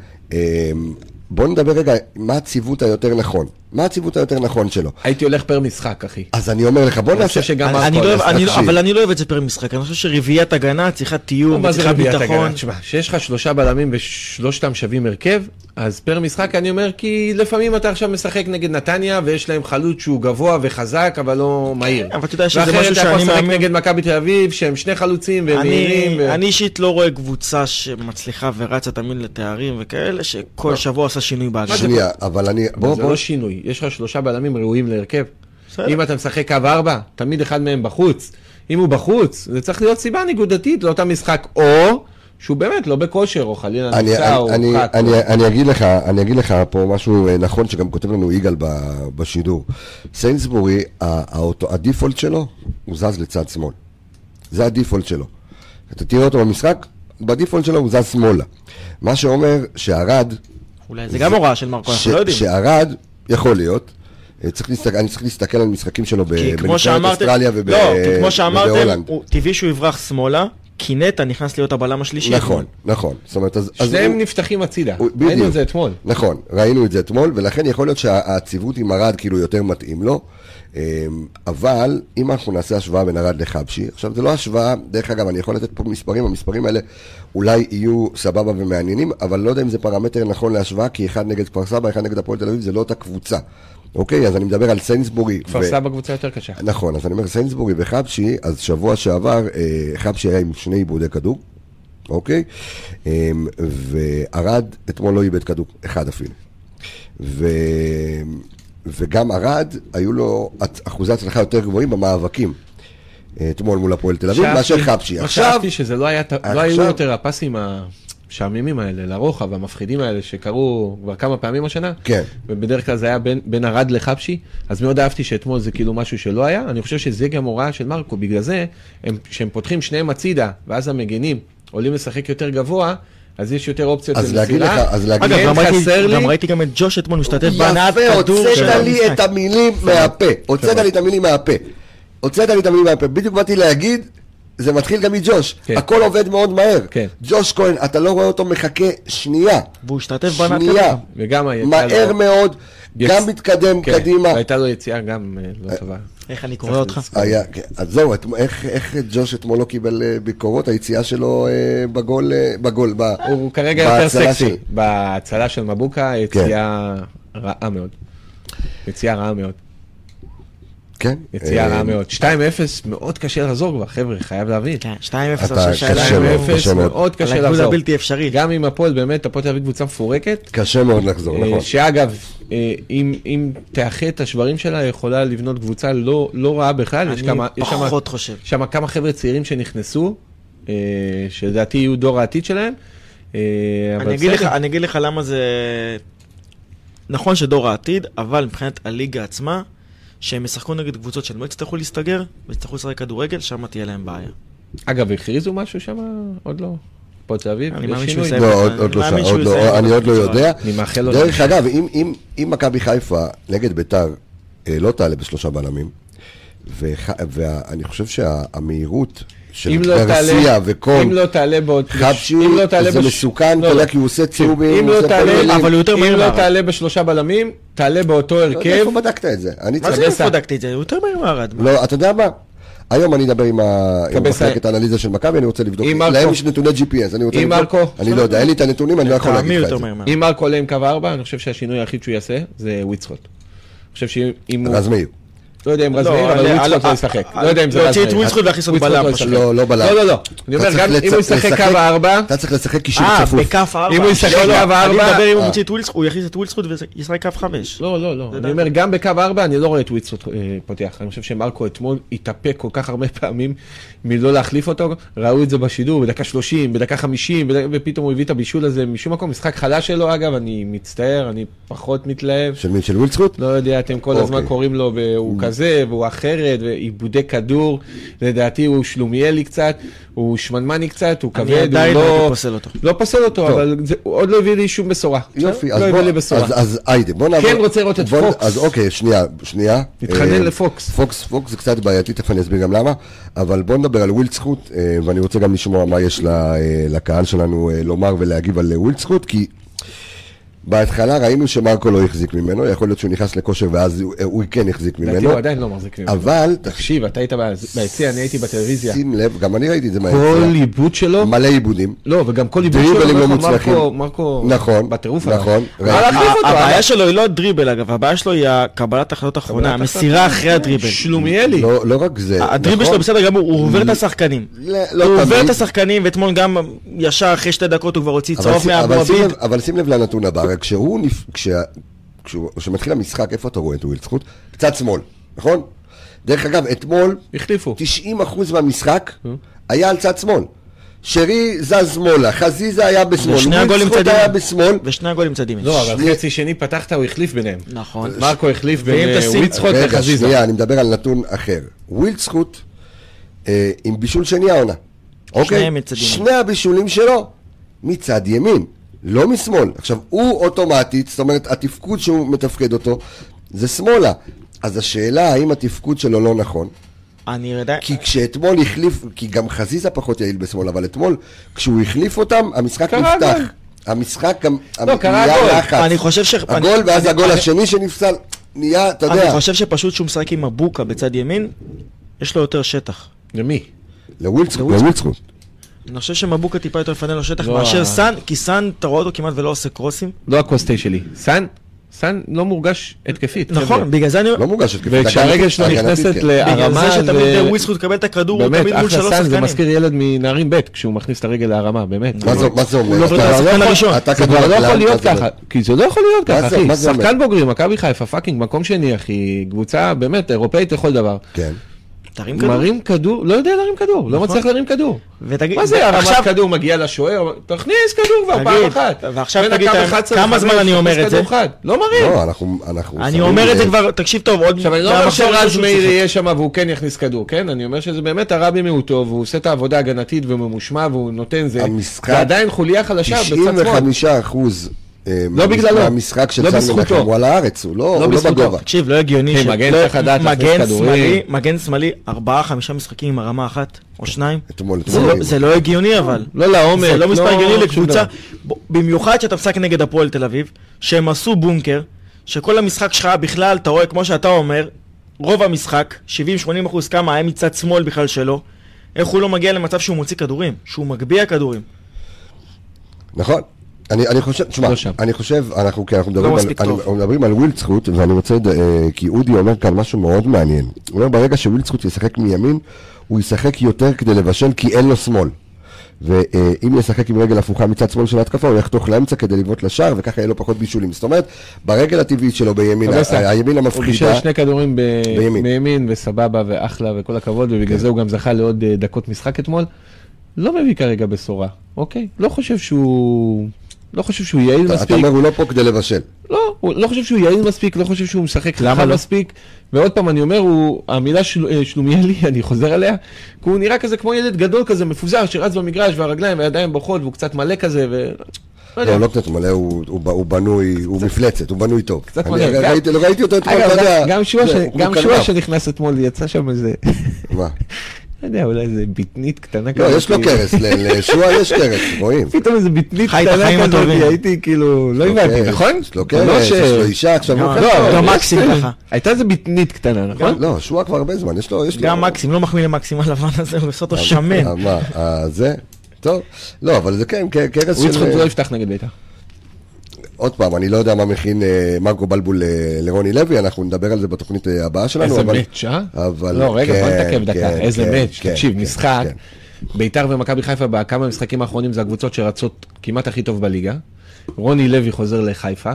בואו נדבר רגע, מה הציוות היותר נכון? מה הציוות היותר נכון שלו? הייתי הולך פר משחק, אחי. אז אני אומר לך, בוא נעשה... שגם אני- לא אוהב- אני- תקשיב. אבל אני לא אוהב את זה פר משחק, אני חושב שרביעיית הגנה צריכה תיאום, צריכה ביטחון. תשמע, שיש לך שלושה בלמים ושלושתם שווים הרכב, אז פר משחק אני אומר, כי לפעמים אתה עכשיו משחק נגד נתניה, ויש להם חלוץ שהוא גבוה וחזק, אבל לא מהיר. אבל אתה יודע שזה משהו ואחרת אתה שאני יכול לשחק מאמין- נגד מכבי תל אביב, שהם שני חלוצים והם מהירים. אני ו- אני אישית לא רואה קבוצה שמצליחה ורצה תמיד לתארים וכאלה, שכל שבוע עושה שינוי בהגנה. שנייה, אבל אני... בוא, זה בוא, לא שינוי, יש לך שלושה בלמים ראויים להרכב. בסדר. אם אתה משחק קו ארבע, תמיד אחד מהם בחוץ. אם הוא בחוץ, זה צריך להיות סיבה ניגודתית לאותה משחק, או שהוא באמת לא בכושר, או חלילה נפצע, או אני, הורחק. אני, אני, אני, אגיד לך, אני אגיד לך פה משהו אה, נכון שגם כותב לנו יגאל ב- בשידור. סיינסבורי, הדיפולט שלו, הוא זז לצד שמאל. זה הדיפולט שלו. אתה תראה אותו במשחק, בדיפולט שלו הוא זז שמאלה. מה שאומר שערד, אולי זה גם הוראה של מרקו, אנחנו לא יודעים. שערד, יכול להיות, אה, צריך להסתכל, אני צריך להסתכל על משחקים שלו בנבחרת אוסטרליה וב- לא, כי כמו שאמרתם, ובהולנד. טבעי שהוא יברח שמאלה, כי נטע נכנס להיות הבלם השלישי. נכון, נכון. זאת אומרת, אז... שניהם הוא- נפתחים הצידה. הוא- ראינו בדיוק. את זה אתמול. נכון, ראינו את זה אתמול, ולכן יכול להיות שהציוות עם ארד כאילו יותר מתאים לו. אמ, אבל אם אנחנו נעשה השוואה בין ארד לחבשי, עכשיו זה לא השוואה, דרך אגב, אני יכול לתת פה מספרים, המספרים האלה אולי יהיו סבבה ומעניינים, אבל לא יודע אם זה פרמטר נכון להשוואה, כי אחד נגד כפר סבא, אחד נגד הפועל תל אביב, זה לא אותה קבוצה. אוקיי, אז אני מדבר על סיינסבורי. כפר ו- סבא קבוצה יותר קשה. נכון, אז אני אומר סיינסבורי וחבשי, אז שבוע שעבר אה, חבשי היה עם שני עיבודי כדור, אוקיי? אה, וערד אתמול לא איבד כדור, אחד אפילו. ו... וגם ארד, היו לו אחוזי הצלחה יותר גבוהים במאבקים. אה, אתמול מול הפועל תל אביב, מאשר חבשי. מה עכשיו, שאהבתי שזה לא היה, לא עכשיו- היו יותר הפסים המשעממים האלה, לרוחב, המפחידים האלה, שקרו כבר כמה פעמים השנה. כן. ובדרך כלל זה היה בין, בין ארד לחבשי, אז מאוד אהבתי שאתמול זה כאילו משהו שלא היה. אני חושב שזה גם הוראה של מרקו, בגלל זה, הם- כשהם פותחים שניהם הצידה, ואז המגנים עולים לשחק יותר גבוה, אז יש יותר אופציות אז להגיד לך, אז להגיד אגב, כן, גם ראיתי- גם ראיתי גם את ג'וש אתמול משתתף בהנעת יפה, כדור של הוצאת לי. את המילים מהפה. הוצאת לי את המילים מהפה. הוצאת לי את המילים מהפה. בדיוק באתי להגיד, זה מתחיל גם מג'וש. כן. הכל עובד מאוד מהר. כן. ג'וש כהן, אתה לא רואה אותו מחכה שנייה. והוא השתתף בהנעת שנייה. וגם מהר לא- מאוד, יש- גם מתקדם כן, קדימה. והייתה לו יציאה גם אה, לא טובה. איך אני קורא אותך? היה, כן. אז זהו, את- איך, איך ג'וש אתמול לא קיבל אה, ביקורות? היציאה שלו אה, בגול, אה, בגול, ב- הוא כרגע יותר סקסי. של- בהצלה של מבוקה, יציאה רעה מאוד. יציאה רעה מאוד. כן. יציאה אה, רעה מאוד. 2-0, מאוד קשה לחזור כבר, חבר'ה, חייב להבין. כן, 2-0 אתה- עכשיו קשה שאלה. מאוד, 2-0, קשה מאוד. מאוד על קשה הגבול לחזור. הבלתי אפשרי. גם עם הפועל, באמת, הפועל תל אביב קבוצה מפורקת. קשה מאוד לחזור, אה, נכון. שאגב, אה, אם, אם תאחה את השברים שלה, יכולה לבנות קבוצה לא, לא רעה בכלל. יש אני יש פחות חושב. שם כמה חבר'ה צעירים שנכנסו, אה, שלדעתי יהיו דור העתיד שלהם. אה, אבל אני אגיד, לך, בסדר. אני אגיד לך למה זה... נכון שדור העתיד, אבל מבחינת הליגה עצמה, שהם ישחקו נגד קבוצות שהם לא יצטרכו להסתגר, ויצטרכו לשחק כדורגל, שם תהיה להם בעיה. אגב, הכריזו משהו שם? עוד לא. הפועל תל אביב? אני מאמין שהוא? יסיים. לא, עוד לא שם, לא, אני עוד לא. יודע. אני מאחל לו... דרך אגב, אם- אם- אם מכבי חיפה נגד ביתר אה, לא תעלה בשלושה בלמים, ואני חושב שהמהירות אם לא תעלה, וקון, אם לא תעלה בעוד... חבשי, אם לא תעלה זה בש- מסוכן, אתה יודע. כי הוא עושה צהובים, אם הוא לא עושה תעלה, פנדלים. אבל הוא יותר אם מהיר לא. תעלה בשלושה בלמים, תעלה באותו לא הרכב. איפה בדקת את זה? אני מה צריך... זה. איפה בדקתי את זה? הוא יותר מהיר מהרד. לא, אתה יודע מה? היום אני אדבר עם. מחלקת האנליזה של מכבי, אני רוצה לבדוק. להם יש נתוני GPS, אני רוצה לבדוק. אני לא יודע, אין לי את הנתונים, אני לא יכול להגיד לך את זה. אם מרקו עולה עם קו ארבע, אני חושב שהשינוי היחיד שהוא יעשה זה וויצחוט. אני חושב שאם הוא... רז מאיר. לא יודע אם רז לא, מאיר, אבל על- לא ישחק. לא יודע אם זה רז להוציא. את וויצחוט ולהכניס אותו בלם לא. לא, לא בלם. לא, לא, לא. אני אומר, גם אם הוא ישחק קו הארבע, אתה צריך לשחק קישור אה, צפוף. בכף ארבע. אם הוא ישחק לא, לא, קו אני ארבע- מדבר אם הוא אה. מוציא את ווילסקוט, הוא יכניס את ווילסקוט וישחק קו חמש. לא, לא, לא. אני. אומר, גם בקו ארבע אני לא רואה את וויצחוט אה, פותח. אני חושב שמרקו אתמול התאפק כל כך הרבה פעמים מלא להחליף אותו. ראו את זה בשידור בדקה 30, בדקה 50, בדק- ופתאום הוא הביא את הבישול הזה משום מקום. משחק חלש שלו, אגב, אני מצטער, אני פחות מתלהב. של מי? של ווילדסקוט? לא יודע, אתם כל הזמן אוקיי. קוראים לו, והוא כזה, והוא אחרת, ועיבודי כדור. לדעתי הוא שלומיאלי קצת, הוא שמנמני קצת, הוא אני כבד, הוא עדיין לא לא... הייתי פוסל אותו. לא פוסל אותו, טוב. אבל זה- הוא עוד לא הביא לי שום בשורה. יופי, לא אז הביא בוא, לי בשורה. אז- אז היידה, בוא נעבור. כן רוצה לראות את בוא פוקס. אז אוקיי, שנייה, שנייה. מתחנן אה, לפוקס. פוקס, פוקס זה קצת בעייתי, תכף אני אסביר גם למה, אבל בוא נדבר על ווילדסקוט, אה, ואני רוצה גם לשמוע מה יש אה, לקהל שלנו אה, לומר ולהגיב על אה, ווילדסקוט, כי בהתחלה ראינו שמרקו לא החזיק ממנו, יכול להיות שהוא נכנס לכושר ואז הוא- הוא כן החזיק לדעתי ממנו, הוא עדיין לא מחזיק ממנו. אבל תקשיב, אתה היית ביציע, אני הייתי בטלוויזיה. שים לב, גם אני ראיתי את זה כל מהיציאה, עיבוד שלו, מלא עיבודים. לא, וגם כל עיבוד דריבלים שלו, לא אומר לך, מוצלחים. מרקו, מרקו, נכון, בטירוף נכון. עליו. להחליף אותו? הבעיה שלו היא לא הדריבל אגב, הבעיה שלו היא הקבלת החלטות האחרונה, המסירה. אחרי הדריבל. שלומיאלי. לא לא רק זה, הדריבל נכון? שלו בסדר גמור, הוא עובר את השחקנים. לא- לא הוא עובר. את השחקנים, ואתמול גם ישר אחרי שתי דקות הוא כבר הוציא אבל צהוב שים- מאבו אבל שים עביד. לב- אבל שים לב לנתון הבא, כשהוא, נפ- כשה- כשהוא- כשמתחיל המשחק, איפה אתה רואה את ווילדסקוט? קצת שמאל, נכון? דרך אגב, אתמול, החליפו. 90% מהמשחק היה על צד שמאל. שרי זז שמאלה, חזיזה היה בשמאל, ושני הגולים צד היה ימין. בשמאל. ושני הגולים צד ימין. לא, אבל שני- חצי שני פתחת, הוא החליף ביניהם. נכון. מרקו החליף בין אה, תשים- ווילדסקוט רגע, לחזיזה. שנייה, אני מדבר על נתון אחר. ווילדסקוט אה, עם בישול שני העונה. אוקיי? שני הבישולים שלו מצד ימין, לא משמאל. עכשיו, הוא אוטומטית, זאת אומרת, התפקוד שהוא מתפקד אותו, זה שמאלה. אז השאלה, האם התפקוד שלו לא נכון? אני יודע, כי כשאתמול החליף, כי גם חזיזה פחות יעיל בשמאל, אבל אתמול, כשהוא החליף אותם, המשחק קרה נפתח. המשחק גם, לא, קרה נהיה הגול. לחץ. אני חושב ש... הגול, אני- ואז אני- הגול אני- השני שנפסל, נהיה, אתה אני יודע, חושב שפשוט שהוא משחק עם מבוקה בצד ימין, יש לו יותר שטח. למי? לווילדסקוט. אני חושב שמבוקה טיפה יותר מפנה לו שטח לא, מאשר ה- סאן, כי סאן, אתה רואה אותו כמעט ולא עושה קרוסים. לא הכוס תה שלי. סאן, סאן לא מורגש התקפית. נכון, בגלל זה אני אומר, לא מורגש התקפית. וכשהרגל שלו נכנסת כן. בגלל להרמה, זה שתמיד זה- ווילסקוט יקבל את הכדור, הוא באמת, תמיד מול אחלה שלוש סאן, זה שחקנים. מזכיר ילד מנערים ב' כשהוא מכניס את הרגל להרמה, באמת. מה זה- מה זה אומר? הוא לא אתה- זה כבר לא יכול להיות? ככה, כי זה לא יכול להיות ככה, אחי. שחקן בוגרים, מכבי חיפה, fucking, מקום שני, אחי. קבוצה באמת אירופאית לכל דבר. כן. תרים כדור. מרים כדור, לא יודע להרים כדור, לא נכון. מצליח להרים כדור. ותגיד, מה זה הרמת עכשיו- כדור מגיע לשוער, תכניס כדור כבר פעם אחת. ועכשיו תגיד, הקו אתה- 11 כמה ל-5, זמן אני אומר את זה? לא מרים. לא, אנחנו... אנחנו אני אומר את זה. כבר, תקשיב טוב, עוד... עכשיו אני לא אומר שרז מאיר. יהיה שם והוא כן יכניס כדור, כן? אני אומר שזה באמת הרע במיעוטו, והוא עושה את העבודה ההגנתית וממושמע והוא נותן זה. המשחק- זה עדיין חוליה חלשה בצד שמאל. 95 אחוז לא בגללו. מהמשחק של לא סן. מנחם הוא על הארץ, הוא לא לא בזכותו. בגובה. תקשיב, לא הגיוני אחי, ש- מגן לא- צריך לדעת להכניס מגן כדורים. שמאלי, מגן שמאלי, ארבעה, חמישה משחקים עם הרמה אחת, או שניים. אתמול, אתמול. לא- זה לא הגיוני אבל. לא לעומק, זה לא מספר לא הגיוני לקבוצה, במיוחד שאתה משחק נגד הפועל תל אביב, שהם עשו בונקר, שכל המשחק שלך בכלל, אתה רואה, כמו שאתה אומר, רוב המשחק, 70-80 אחוז כמה היה מצד שמאל בכלל שלו, איך הוא לא מגיע למצב שהוא מוציא כדורים, שהוא מגביה כדורים. נכון. אני, אני חושב, תשמע, לא שם. אני חושב, אנחנו, כי אנחנו מדברים, על, מספיק אני. אנחנו מדברים על ווילדסקוט, ואני רוצה, אה, כי אודי אומר כאן משהו מאוד מעניין. הוא אומר, ברגע שווילדסקוט ישחק מימין, הוא ישחק יותר כדי לבשל, כי אין לו שמאל. ואם ישחק עם רגל הפוכה מצד שמאל של ההתקפה, הוא יחתוך לאמצע כדי לבעוט לשער, וככה יהיה לו פחות בישולים. זאת אומרת, ברגל הטבעית שלו בימין. ה- הימין הוא המפחידה, בישל שני כדורים ב- בימין. בימין, וסבבה, ואחלה, וכל הכבוד, ובגלל זה הוא גם זכה לעוד אה, דקות משחק אתמול. לא מביא כרגע בשורה, אוקיי? לא חושב שהוא... לא חושב שהוא יעיל אתה- אתה מספיק. אומר, הוא לא פה כדי לבשל. לא, הוא לא חושב שהוא יעיל מספיק, לא חושב שהוא משחק למה חכם לא? מספיק. ועוד פעם, אני אומר, הוא, המילה של, אה, שלומיאלי, *laughs* אני חוזר עליה, כי הוא נראה כזה כמו ילד גדול כזה, מפוזר, שרץ במגרש, והרגליים והידיים בוכות, והוא קצת מלא כזה, ו... לא. לא, לא קצת מלא, הוא- בנוי, הוא מפלצת, הוא בנוי טוב. קצת מלא. ראיתי- לא ראיתי אותו אתמול, אתה יודע. גם-. שועה שנכנס אתמול, יצא שם איזה, מה? *laughs* לא יודע, אולי איזה בטנית קטנה לא, יש לו קרס, ל- לשועה יש קרס, רואים. פתאום איזה את קטנה כזאת. הייתי כאילו, לא הבנתי, נכון? יש לו לא קרס, ש- יש לו אישה, עכשיו הוא. לא, גם אבל- מקסים ככה. הייתה איזה בטנית קטנה, נכון? לא, שועה כבר הרבה זמן, יש לו... גם מקסים, לא מחמיא למקסים הלבן הזה, הוא עושה אותו שמן. מה, אה, זה? טוב. לא, אבל זה כן, ק- קרס הוא יצחק של... לא יפתח נגד בית"ר. עוד פעם, אני לא יודע מה מכין אה, מרקו בלבול אה, לרוני לוי, אנחנו נדבר על זה בתוכנית אה, הבאה שלנו. איזה מאץ', אה? אבל... לא, רגע, בוא כן, נתעכב דקה. כן, איזה כן, מאץ', כן, תקשיב, כן, משחק. כן. בית"ר ומכבי חיפה בכמה המשחקים האחרונים זה הקבוצות שרצות כמעט הכי טוב בליגה. רוני לוי חוזר לחיפה.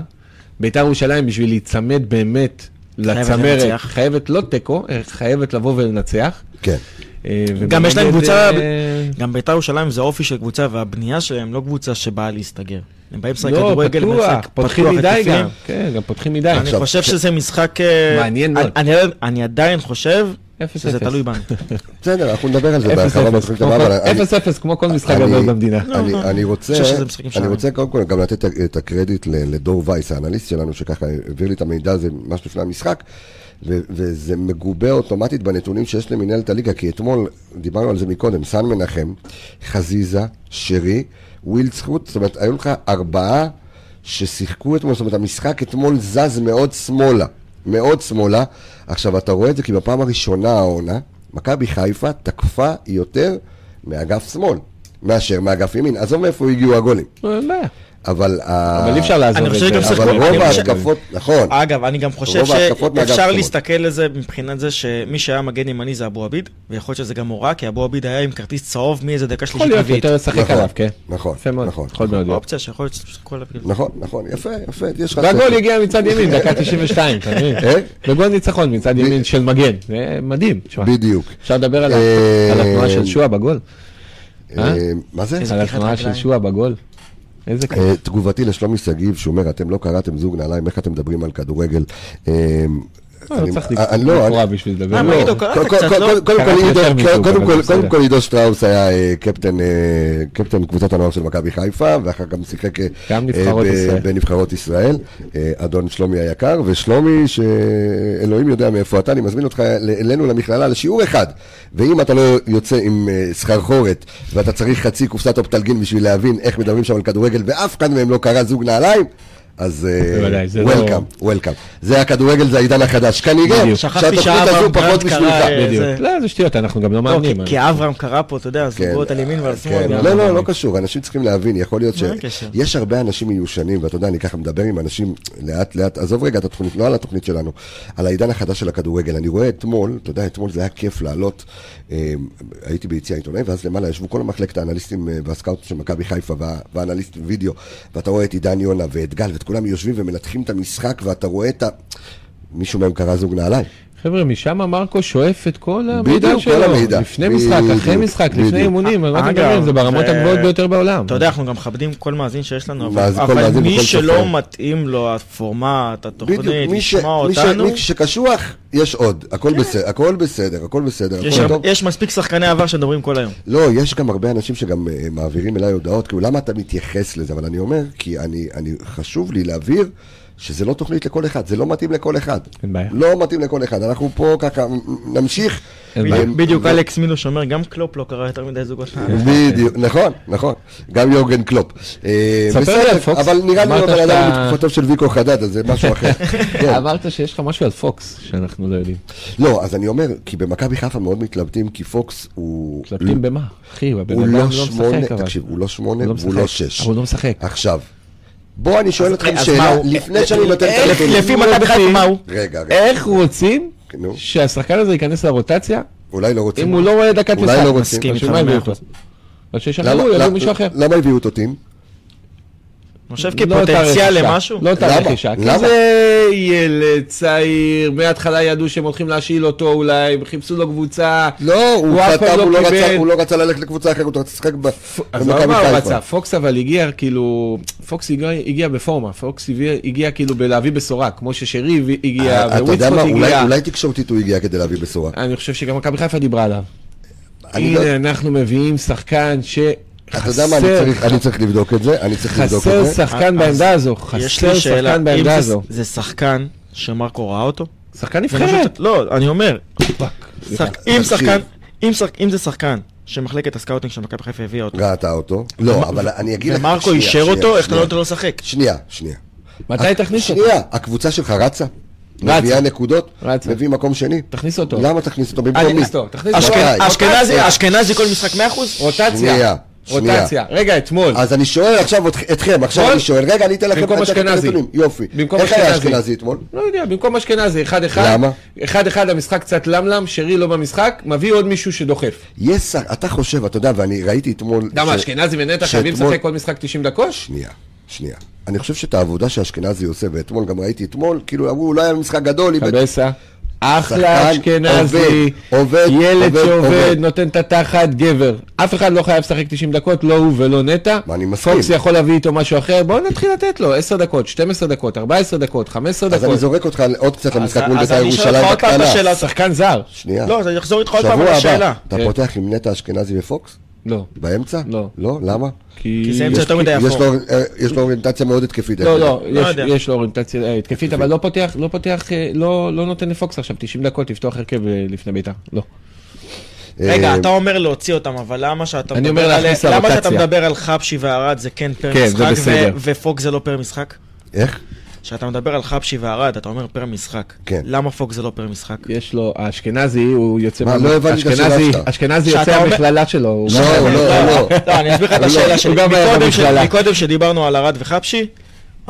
בית"ר ירושלים בשביל להיצמד באמת לצמרת, לנצח. חייבת לא תיקו, חייבת לבוא ולנצח. כן. אה, גם יש להם קבוצה, אה, גם בית"ר ירושלים זה אופי של קבוצה, והבנייה שלהם לא קבוצה שבאה להסתגר. הם באים לשחק לא, כדורגל, פתוח, ומשחק פותחים פתוח, מדי. גם. כן, גם פותחים מדי. אני חושב שזה משחק... אה, מעניין מאוד. אני- עדיין חושב שזה אפס. תלוי בנו. *laughs* בסדר, אנחנו נדבר על זה בהרחבה אבל אני- אפס אפס כמו כל משחק גדול במדינה. אני, לא, אני לא. רוצה, קודם כל גם לתת את- את הקרדיט ל- לדור וייס, האנליסט שלנו, שככה העביר לי את המידע הזה ממש לפני המשחק, ו- וזה מגובה אוטומטית בנתונים שיש למנהלת הליגה, כי אתמול, דיברנו על זה מקודם, סאן מנחם, חזיזה, שרי, ווילדסקוט, זאת אומרת, היו לך ארבעה ששיחקו אתמול, זאת אומרת, המשחק אתמול זז מאוד שמאלה, מאוד שמאלה. עכשיו, אתה רואה את זה כי בפעם הראשונה העונה, מכבי חיפה תקפה יותר מאגף שמאל, מאשר מאגף ימין. עזוב מאיפה הגיעו הגולים. אבל... אבל אי אפשר לעזוב אני את חושב זה. אבל רוב ההתקפות, נכון. אגב, אני גם חושב שאפשר. להסתכל לזה מבחינת זה שמי שהיה מגן ימני זה אבו עביד, ויכול להיות שזה גם הוראה, כי אבו עביד היה עם כרטיס צהוב מאיזה דקה יכול שלישית להיות רביעית. יותר לשחק נכון, עליו, כן. נכון, יפה מאוד. נכון. יכול מאוד להיות. אופציה שיכול להיות שכל הפגיל. נכון, נכון, יפה, יפה, יש לך... והגול. הגיע מצד ימין, דקה *laughs* 92, אתה מבין? אה? וגול ניצחון מצד ימין של מגן. זה מדהים. בדיוק. אפשר לדבר על אה, על התנועה של שועה בגול? אה? מה זה? על התנועה של. שועה בגול? איזה כיף. אה, תגובתי לשלומי שגיב, שהוא אומר, אתם לא קראתם זוג נעליים, איך אתם מדברים על כדורגל? אה, לא צריך לקרוא בשביל לדבר. קודם כל- עידו- שטראוס היה אה, קפטן אה, קפטן קבוצת הנוער של מכבי חיפה, ואחר כך גם שיחק. בנבחרות ישראל. אדון שלומי היקר, ושלומי, שאלוהים יודע מאיפה אתה, אני מזמין אותך אלינו למכללה לשיעור אחד. ואם אתה לא יוצא עם סחרחורת, ואתה צריך חצי קופסת אופטלגין בשביל להבין איך מדברים שם על כדורגל, ואף אחד מהם לא קרא זוג נעליים, אז אה, וולקאם, וולקאם. זה הכדורגל, זה העידן החדש. כנראה שהתוכנית שאברהם הזו פחות בשבילך. בדיוק. לא, זה שטויות, אנחנו גם לא לא, מאמנים. כי- אברהם קרא פה, אתה יודע, זוגות על ימין ועל שמאל. כן, גם. לא, לא, לא קשור, אנשים צריכים להבין, יכול להיות הקשר? שיש הרבה אנשים מיושנים, ואתה יודע, אני ככה מדבר עם אנשים לאט לאט, עזוב רגע את התוכנית, לא על התוכנית שלנו, על העידן החדש של הכדורגל. אני רואה אתמול, אתה יודע, אתמול זה היה כיף לעלות, אה, הייתי ביציע עיתונאי, ואז למעלה ישבו כל המחלקת האנליסטים אה, והסקאוטים של מכבי חיפה, וה- והאנליסט וידאו, ואתה רואה את עידן יונה ואת גל, כולם יושבים ומנתחים את המשחק, ואתה רואה את ה... מישהו מהם קרא זוג נעליים. חבר'ה, משם מרקו שואף את כל המידע בדיוק, שלו. כל המידע. לפני משחק, אחרי משחק. לפני אימונים, אתם אגב, מדברים? זה ברמות הגבוהות ביותר בעולם. אתה יודע, אנחנו גם מכבדים כל מאזין שיש לנו, אבל- מי שלא. מתאים לו הפורמט, התוכנית, בדיוק, מי ש- לשמוע מי ש- אותנו, מי שקשוח, יש עוד, הכל בסדר, הכל בסדר, הכל בסדר, יש מספיק שחקני עבר שמדברים כל היום. לא, יש גם הרבה אנשים שגם אה, מעבירים אליי הודעות, כאילו, למה אתה מתייחס לזה? אבל אני אומר, כי אני, אני, חשוב לי להבהיר שזה לא תוכנית לכל אחד, זה לא מתאים לכל אחד. אין בעיה. לא מתאים לכל אחד, אנחנו פה ככה, נמשיך. אה, בעיה. בדיוק- ו- אלכס מילוש אומר, גם קלופ לא קרא יותר מדי זוגות. בדיוק, נכון, נכון, גם יורגן קלופ. אה, ספר לי בסדר, על פוקס. אבל נראה לי הבן אדם בתקופתו של ויקו חדד, אז זה משהו אחר. *laughs* כן. אמרת שיש לך משהו על פוקס, שאנחנו לא יודעים. לא, אז אני אומר, כי במכבי חיפה מאוד מתלבטים, כי פוקס הוא... מתלבטים במה? אחי, הבן הוא אדם לא לא שמונה, משחק אבל. תקשיב, הוא לא שמונה הוא לא והוא לא. שש. אבל הוא לא משחק. עכשיו, בוא אני שואל אתכם אז שאלה, לפני שאני נותן את איך- הנתונים. לפי מכבי חיפה מה הוא? רגע, רגע, איך רוצים. שהשחקן הזה ייכנס לרוטציה, אולי לא רוצים. אם הוא לא רואה דקת אולי משחק? לא רוצים. מסכים בשביל איתך מה הביאו אותו? אז חושב לא כפוטנציאל. למשהו? לא אותה למה? רכישה. כי למה? זה ילד צעיר, מההתחלה ידעו שהם הולכים להשאיל אותו אולי, חיפשו לו קבוצה. לא, הוא הוא חתם, לא הוא לא רצה-. הוא לא רצה ללכת לקבוצה אחרת, הוא רצה לשחק ב- אז במכבי מה הוא חיפה. רצה, פוקס אבל הגיע כאילו, פוקס הגיע, הגיע בפורמה, פוקס הגיע, הגיע כאילו בלהביא בשורה, כמו ששרי הגיע, אה, אתה יודע מה, אולי- הגיע. אולי תקשורתית הוא הגיע כדי להביא בשורה. אני חושב שגם מכבי חיפה דיברה עליו. הנה, אנחנו מביאים שחקן אתה יודע מה, אני צריך- אני צריך לבדוק את זה, אני צריך לבדוק חסר את זה. שחקן אז בעמדה הזו, יש חסר שחקן אם בעמדה זה- הזו. זה שחקן שמרקו ראה אותו? שחקן נבחרת. לא, אני אומר, אם. שחקן, זה שחקן שמחלקת הסקאוטינג של מכבי חיפה הביאה אותו, ראתה אותו. לא, אבל אני אגיד לך... ומרקו אישר אותו, איך אתה לא. נותן לו לשחק? שנייה, שנייה. מתי תכניס אותו? שנייה, הקבוצה שלך רצה? מביאה נקודות? מביא מקום שני? תכניס אותו. למה תכניס אותו? במקום מי? אשכנזי כל משחק 100%? רוטציה. שנייה. רוטציה. רגע, אתמול. אז אני שואל עכשיו אתכם, עכשיו? אני שואל, רגע, אני אתן לכם במקום אשכנזי. יופי. במקום איך היה אשכנזי. אתמול? לא יודע, במקום אשכנזי, אחד אחד. למה? אחד אחד המשחק קצת למלם, שרי לא במשחק, מביא עוד מישהו שדוחף. שר, אתה חושב, אתה יודע, ואני ראיתי אתמול... למה, אשכנזי ונטע חייבים לשחק כל משחק 90 דקות? שנייה, שנייה. אני חושב שאת העבודה שאשכנזי עושה, ואתמול גם ראיתי אתמול, כאילו אמרו, אולי היה משחק גדול, קבסה. אחלה אשכנזי, עובד, ילד עובד, שעובד, עובד. נותן את התחת, גבר. אף אחד לא חייב לשחק 90 דקות, לא הוא ולא נטע. אני מסכים. פוקס יכול להביא איתו משהו אחר, בואו נתחיל לתת לו 10 דקות, 12 דקות, 14 דקות, 15 אז אני דקות. זורק אותך עוד קצת למשחק אז- מול בית"ר ירושלים בקטנה. שחקן זר. שנייה. לא, אז אני אחזור איתך עוד פעם שבוע על הבא, השאלה. אתה כן. פותח עם נטע אשכנזי ופוקס? לא. באמצע? לא. לא? למה? כי זה אמצע יש- יותר מדי אפור. אה, יש לו אוריינטציה מאוד התקפית. לא, לא. לא יש- לו אוריינטציה אה, התקפית, אבל לא פותח, לא פותח, אה, לא לא נותן לפוקס עכשיו 90 דקות לפתוח הרכב לפני בית"ר. לא. רגע, אתה אומר להוציא אותם, אבל למה שאתה אני מדבר אומר על... למה שאתה. מדבר על חבשי וערד זה כן פר כן, משחק, ופוקס זה לא פר משחק? איך? כשאתה מדבר על חבשי וערד, אתה אומר פר משחק. כן. למה פוקס זה לא פר משחק? יש לו, האשכנזי, הוא יוצא, מה, לא הבנתי את השאלה שלך. אשכנזי יוצא המכללה שלו. לא, גם- לא, לא. לא, אני אסביר לך את לא, השאלה הוא שלי. גם היה מקודם ש- במכללה. מקודם שדיברנו על ארד וחבשי,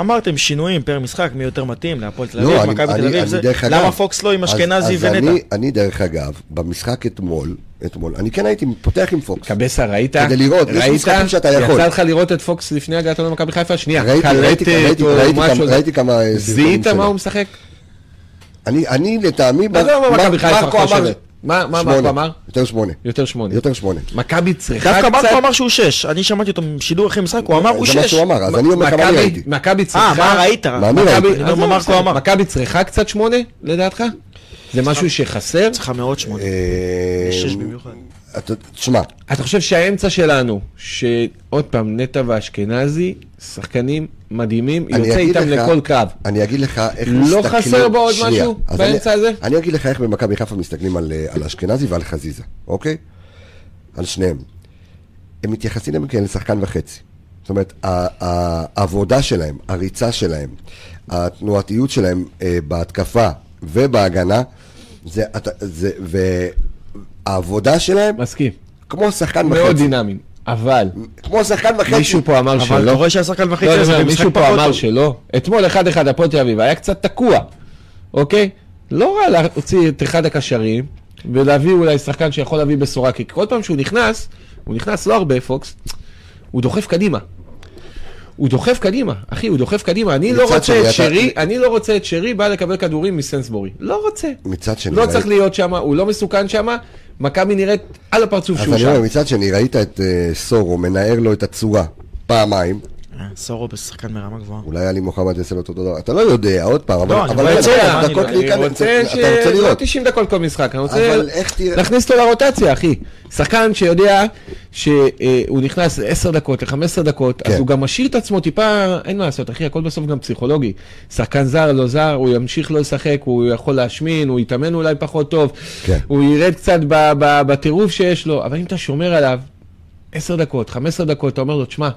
אמרתם שינויים פר משחק, מי יותר מתאים להפועל תל אביב, לא, מכבי תל אביב, למה פוקס לא עם אשכנזי ונטע? אני דרך אגב, במשחק אתמול, אתמול, אני כן הייתי פותח עם פוקס. קבסה, ראית? כדי לראות, יש ראית? משחקים שאתה יכול. יצא לך לראות את פוקס לפני הגעתו למכבי חיפה? שנייה, ראיתי, ראיתי, קלטת ראיתי, או ראיתי משהו. ראיתי כמה אה, זיהית. מה הוא משחק? אני, אני לטעמי, עזוב מה מר- מכבי חיפה חושבת. מה מה. מרקו אמר? יותר שמונה. יותר שמונה. יותר שמונה. מכבי צריכה דווקא קצת... מרקו אמר שהוא שש, אני שמעתי אותו בשידור אחרי משחק, הוא אמר הוא זה מה שש. שהוא אמר, אז אני אומר כמה אני ראיתי. מכבי אה, צריכה... מה ראית? מה אני ראיתי? אומר מה מרקו. אמר. מכבי צריכה קצת שמונה, לדעתך? זה משהו שחסר? צריכה מאוד שמונה. אה, שש במיוחד. אתה- תשמע, אתה חושב שהאמצע שלנו, שעוד פעם, נטע ואשכנזי, שחקנים מדהימים, יוצא איתם לך- לכל קרב. אני אגיד לך איך לא מסתכלים... חסר בו עוד שנייה, משהו באמצע אני- הזה? אני אגיד לך איך במכבי חיפה מסתכלים על אה, על אשכנזי ועל חזיזה, אוקיי? על שניהם. הם מתייחסים אליהם כאל שחקן וחצי. זאת אומרת, העבודה שלהם, הריצה שלהם, התנועתיות שלהם אה, בהתקפה ובהגנה, זה, אתה- זה, והעבודה שלהם, מסכים. כמו שחקן מאוד וחצי. דינמיים. אבל, כמו שחקן וחצי. מישהו פה אמר אבל אתה שלא. רואה שהיה שחקן וחצי, לא, לא, זה מישהו פה אמר. שלא. אתמול 1-1 הפועל תל אביב, היה קצת תקוע, אוקיי? לא רע להוציא את אחד הקשרים ולהביא אולי שחקן שיכול להביא בשורה, כי כל פעם שהוא נכנס, הוא נכנס לא הרבה, פוקס, הוא דוחף קדימה. הוא דוחף קדימה, אחי, הוא דוחף קדימה. אני לא רוצה שני, את אתה- שרי, אני לא רוצה את שרי בא לקבל כדורים מסנסבורי. לא רוצה. מצד שני, לא ראית- צריך להיות שם, הוא לא מסוכן שם. מכבי נראית על הפרצוף אז שהוא אני אומר, שם. מצד שני, ראית את אה, סורו מנער לו את הצורה פעמיים, סורו בשחקן מרמה גבוהה. אולי עלי מוחמד יעשה לו אותו דבר, אתה לא יודע, עוד פעם, אבל לא, אני אבל זה, דקות להיכנס, רוצה אתה. רוצה לא לראות. 90 דקות כל משחק, אני רוצה. להכניס אותו לרוטציה, אחי. שחקן שיודע שהוא נכנס ל-10 דקות, ל-15 דקות, כן. אז הוא גם משאיר את עצמו טיפה, אין מה לעשות, אחי, הכל בסוף גם פסיכולוגי. שחקן זר, לא זר, הוא ימשיך לא לשחק, הוא יכול להשמין, הוא יתאמן אולי פחות טוב, כן. הוא ירד קצת בטירוף שיש לו, אבל אם אתה שומר עליו 10 דקות, 15 דקות, אתה אומר לו, תשמע,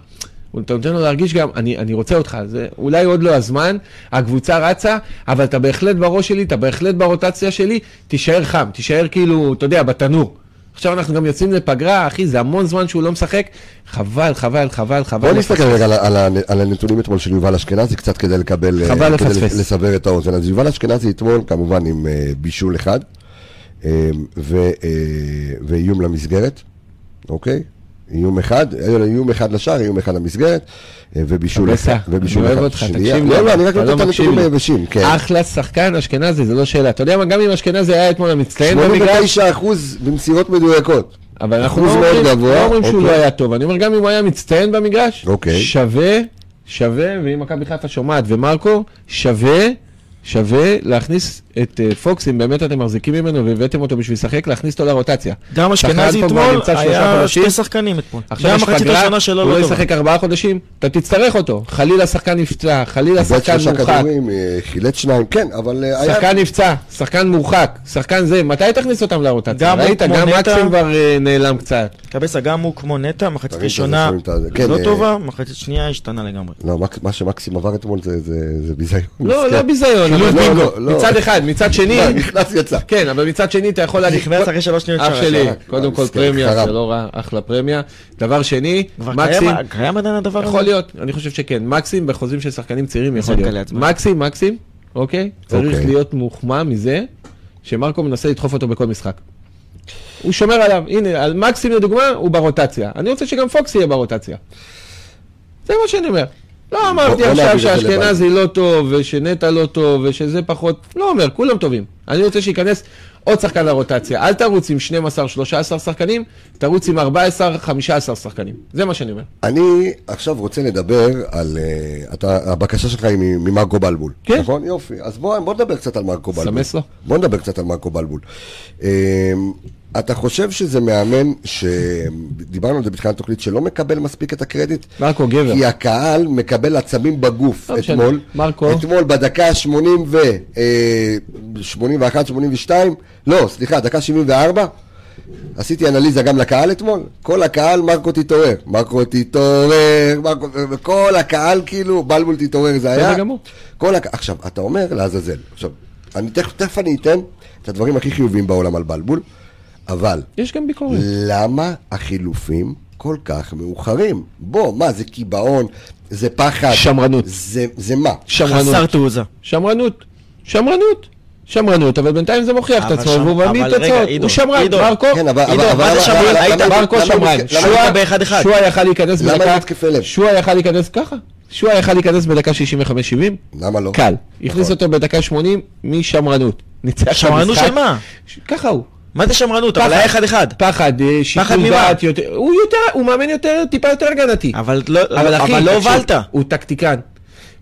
אתה נותן לו להרגיש גם, אני, אני רוצה אותך, זה אולי עוד לא הזמן, הקבוצה רצה, אבל אתה בהחלט בראש שלי, אתה בהחלט ברוטציה שלי, תישאר חם, תישאר כאילו, אתה יודע, בתנור. עכשיו אנחנו גם יוצאים לפגרה, אחי, זה המון זמן שהוא לא משחק, חבל, חבל, חבל, חבל. בוא נסתכל רגע על, על, על הנתונים אתמול של יובל אשכנזי, קצת כדי לקבל... אה, חבל לפספס. לסבר את האוזן. אז יובל אשכנזי אתמול, כמובן עם אה, בישול אחד, אה, ו, אה, ואיום למסגרת, אוקיי? איום אחד, לו איום אחד לשער, איום אחד למסגרת, אה, ובישול אחד. ובישול אני אוהב אחד אותך. תקשיב לי. לא, לא, אני רק נותן את לא מקשיב הנתונים. היבשים, כן. אחלה שחקן אשכנזי, זה לא שאלה. אתה יודע מה, גם אם אשכנזי היה אתמול המצטיין במגרש, 89 אחוז במסירות מדויקות. אבל אנחנו לא אומרים, לא אומרים שהוא אוקיי. לא היה טוב. אני אומר, גם אם הוא היה מצטיין במגרש, אוקיי. שווה, שווה, ואם מכבי חיפה שומעת ומרקו, שווה, שווה להכניס את אה, פוקס, אם באמת אתם מחזיקים ממנו והבאתם אותו בשביל לשחק, להכניס אותו לרוטציה. גם אשכנזי אתמול היה. שתי שחקנים אתמול. עכשיו יש פגרה, הוא לא לא. ישחק ארבעה חודשים, אתה תצטרך אותו. חלילה שחקן נפצע, חלילה שחקן מורחק. כדורים, אה, חילץ שניים, כן, אבל אה, היה... שחקן נפצע, שחקן מורחק, שחקן זה, מתי תכניס אותם לרוטציה? גם ראית, גם. מקסים כבר נעלם קצת. קבסה גם הוא כמו נטע, מחצית ראשונה. כן, לא אה, טובה, מחצית שנייה השתנה לגמרי. לא, מה שמקסים עבר אתמול זה- ביזיון. לא. לא ביזיון, לא, אבל לא, בינגו. לא, לא. מצד אחד, מצד *laughs* שני, לא, נכנס יצא. כן, אבל מצד שני אתה יכול להגיד, נכנס אחרי שלוש שניות אח שלי. קודם כל מסכן, פרמיה. זה לא רע, אחלה פרמיה. דבר שני, מקסים, קיים- קיים עדיין הדבר הזה? יכול להיות, אני חושב שכן, מקסים בחוזים של שחקנים צעירים יכול להיות. מקסים, מקסים, אוקיי? צריך אוקיי. להיות מוחמא מזה שמרקו מנסה לדחוף אותו בכל משחק. הוא שומר עליו, הנה, על מקסים לדוגמה, הוא ברוטציה. אני רוצה שגם פוקס יהיה ברוטציה. זה מה שאני אומר. לא אמרתי בוא עכשיו שאשכנזי לא טוב, ושנטע לא טוב, ושזה פחות, לא אומר, כולם טובים. אני רוצה שייכנס עוד שחקן לרוטציה. אל תרוץ עם 12-13 שחקנים, תרוץ עם 14-15 שחקנים. זה מה שאני אומר. אני עכשיו רוצה לדבר על... אה, אתה, הבקשה שלך היא ממרקו בלבול. כן. נכון? יופי. אז בוא, בוא נדבר קצת על מרקו בלבול. סמס לו. בוא נדבר קצת על מרקו בלבול. אה, אתה חושב שזה מאמן שדיברנו על זה בתחילת התוכנית, שלא מקבל מספיק את הקרדיט? מרקו גבר. כי הקהל מקבל עצמים בגוף לא. אתמול. מרקו. אתמול בדקה 80 ו... אה, 81, 82, לא, סליחה, דקה 74. עשיתי אנליזה גם לקהל אתמול, כל הקהל מרקו תתעורר, מרקו תתעורר, מרקו, וכל הקהל כאילו, בלבול תתעורר זה היה. בסדר גמור. כל הק... עכשיו, אתה אומר לעזאזל, עכשיו, אני תכף, תכף אני אתן את הדברים הכי חיוביים בעולם על בלבול, אבל יש גם ביקורת. למה החילופים כל כך מאוחרים? בוא, מה, זה קיבעון, זה פחד. שמרנות. זה, זה מה? שמרנות. חסר תעוזה. שמרנות. שמרנות. שמרנות, אבל בינתיים זה מוכיח את עצמו, והוא מביא תוצאות. הוא שמרן, עידו. מרקו, כן, אבל... עידו, אבל- מה זה שמרן? למה- מרקו למה- שמרן. למה-. שועה יכל להיכנס למה בדקה... עם התקפי לב? שועה יכל להיכנס ככה. שועה יכל להיכנס בדקה 65-70, למה לא? קל. הכניס נכון. אותו בדקה 80 משמרנות. ניצח את שמרנות המשחק. של מה? ככה הוא. מה זה שמרנות? אבל. היה אחד אחד. פחד, אה, שיקול? דעת יותר, הוא יותר, הוא מאמן יותר, טיפה יותר הגנתי. אבל לא לא הובלת. הוא טקטיקן,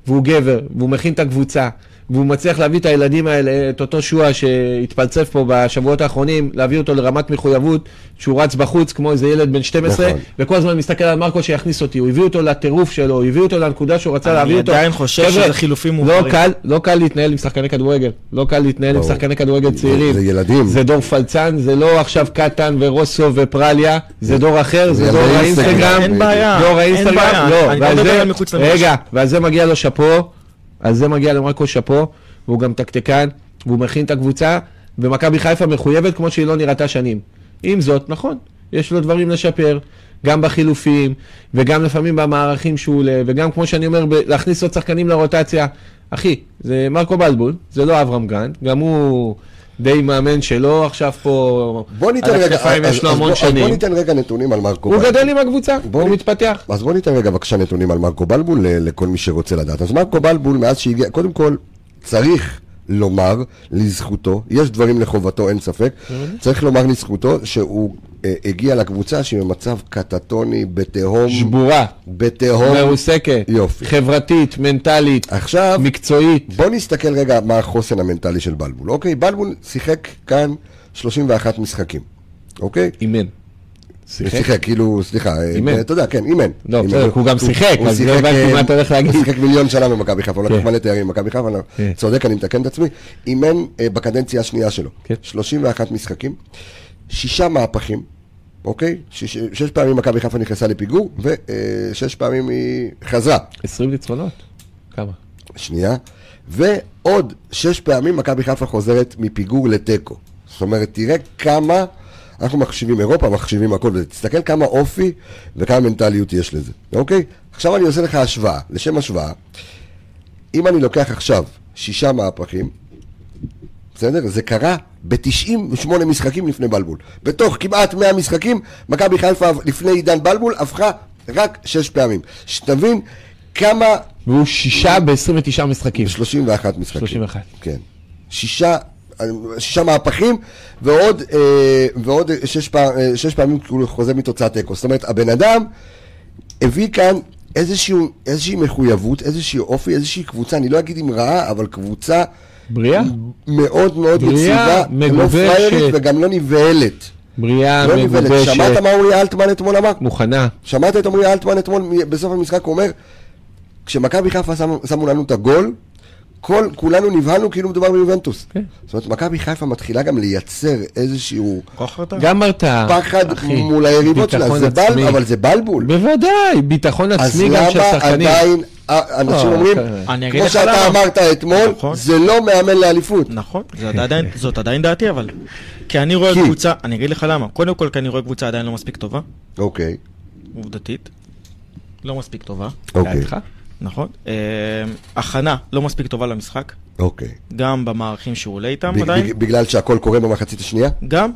והוא גבר, והוא מכין את הקבוצה, והוא מצליח להביא את הילדים האלה, את אותו שועה שהתפלצף פה בשבועות האחרונים, להביא אותו לרמת מחויבות, שהוא רץ בחוץ כמו איזה ילד בן 12, נכון. וכל הזמן מסתכל על מרקו שיכניס אותי, הוא הביא אותו לטירוף שלו, הוא הביא אותו לנקודה שהוא רצה אני להביא אותו. עדיין חושב שזה חילופים לא מאוחרים. קל, לא קל להתנהל עם שחקני כדורגל, לא קל להתנהל עם. שחקני כדורגל צעירים. זה ילדים. זה דור פלצן, זה לא עכשיו קטן ורוסו ופרליה, זה דור אחר, זה דור אינסטגרם. האינסטגרם. אין בעיה, דור אין בעיה. לא, אני לא. רגע, ועל זה מגיע לו שאפו, על זה מגיע למרקו שאפו, והוא גם טקטיקן, והוא מכין את הקבוצה, ומכבי חיפה מחויבת כמו שהיא לא נראתה שנים. עם זאת, נכון, יש לו דברים לשפר, גם בחילופים, וגם לפעמים במערכים שהוא עולה, וגם כמו שאני אומר, ב- להכניס עוד שחקנים לרוטציה. אחי, זה מרקו בלבול, זה לא אברהם גרנט, גם הוא די מאמן שלו עכשיו פה, בוא ניתן על רגע, הכתפיים אז- יש לו המון בוא- אז בוא שנים. ניתן רגע נתונים על מרקו הוא בלבול. גדל עם הקבוצה, בוא הוא מתפתח. אז בוא ניתן רגע בבקשה נתונים על מרקו בלבול ל- לכל מי שרוצה לדעת. אז מרקו בלבול, מאז שהגיע, קודם כל, צריך לומר לזכותו, יש דברים לחובתו, אין ספק, צריך לומר לזכותו שהוא הגיע לקבוצה שהיא במצב קטטוני, בתהום, שבורה, בתהום. מרוסקת, יופי. חברתית, מנטלית, עכשיו, מקצועית. בוא נסתכל רגע מה החוסן המנטלי של בלבול. אוקיי, בלבול שיחק כאן 31 משחקים, אוקיי? אימן. שיחק? שיחק, כאילו, סליחה, אה, אימן. אתה יודע, כן, אימן. לא. בסדר, הוא גם שיחק, אז לא הבנתי אה, מה אתה הולך להגיד. הוא שיחק מיליון שנה במכבי חיפה, הוא לקח כן. מלא תארים במכבי חיפה, אני כן. צודק, אני מתקן את עצמי. אימן אה, בקדנציה השנייה שלו. כן. 31 משחקים, שישה מהפכים, אוקיי? שש שש פעמים מכבי חיפה נכנסה לפיגור, ושש פעמים היא חזרה. 20 ניצחונות? כמה? שנייה, ועוד שש פעמים מכבי חיפה חוזרת מפיגור לתיקו. זאת אומרת, תראה כמה, אנחנו מחשיבים אירופה, מחשיבים הכל, ותסתכל כמה אופי וכמה מנטליות יש לזה, אוקיי? עכשיו אני עושה לך השוואה, לשם השוואה, אם אני לוקח עכשיו שישה מהפכים, בסדר? זה קרה ב-98 משחקים לפני בלבול. בתוך כמעט 100 משחקים, מכבי חיפה לפני עידן בלבול הפכה רק שש פעמים. שתבין כמה והוא שישה ב-29 משחקים. 31 משחקים. 31. כן. שישה, שישה מהפכים, ועוד, אה, ועוד שש, פעם, אה, שש פעמים הוא חוזה מתוצאת תיקו. זאת אומרת, הבן אדם הביא כאן איזשהו, איזושהי מחויבות, איזשהו אופי, איזושהי קבוצה, אני לא אגיד אם רעה, אבל קבוצה בריאה? מאוד מאוד יציבה, לא מגובשת. פריירית וגם לא נבהלת. בריאה, לא נבהלת. שמעת מגובשת, מה אורי אלטמן אתמול אמר? מוכנה. שמעת את עמרי אלטמן אתמול בסוף המשחק אומר, כשמכבי חיפה שמו לנו את הגול, כל, כולנו נבהלנו כאילו מדובר ביובנטוס. כן. זאת אומרת, מכבי חיפה מתחילה גם לייצר איזשהו כוח הרתעה. גם הרתעה. פחד אחי, מול היריבות שלה, זה בל. אבל זה בלבול. בוודאי, ביטחון אז עצמי גם של למה שחקנים. עדיין, אה, אנשים לא, אומרים, כן. אני אגיד כמו לך שאתה למה. אמרת אתמול, נכון. זה לא מאמן לאליפות. נכון, זאת עדיין, זאת עדיין דעתי אבל. כי אני רואה כי? קבוצה, אני אגיד לך למה. קודם כל כי אני רואה קבוצה עדיין לא מספיק טובה, אוקיי, עובדתית. לא מספיק טובה, אוקיי? נכון. אה, הכנה לא מספיק טובה למשחק, אוקיי. גם במערכים שהוא עולה איתם עדיין, בג- בגלל שהכל קורה במחצית השנייה? גם.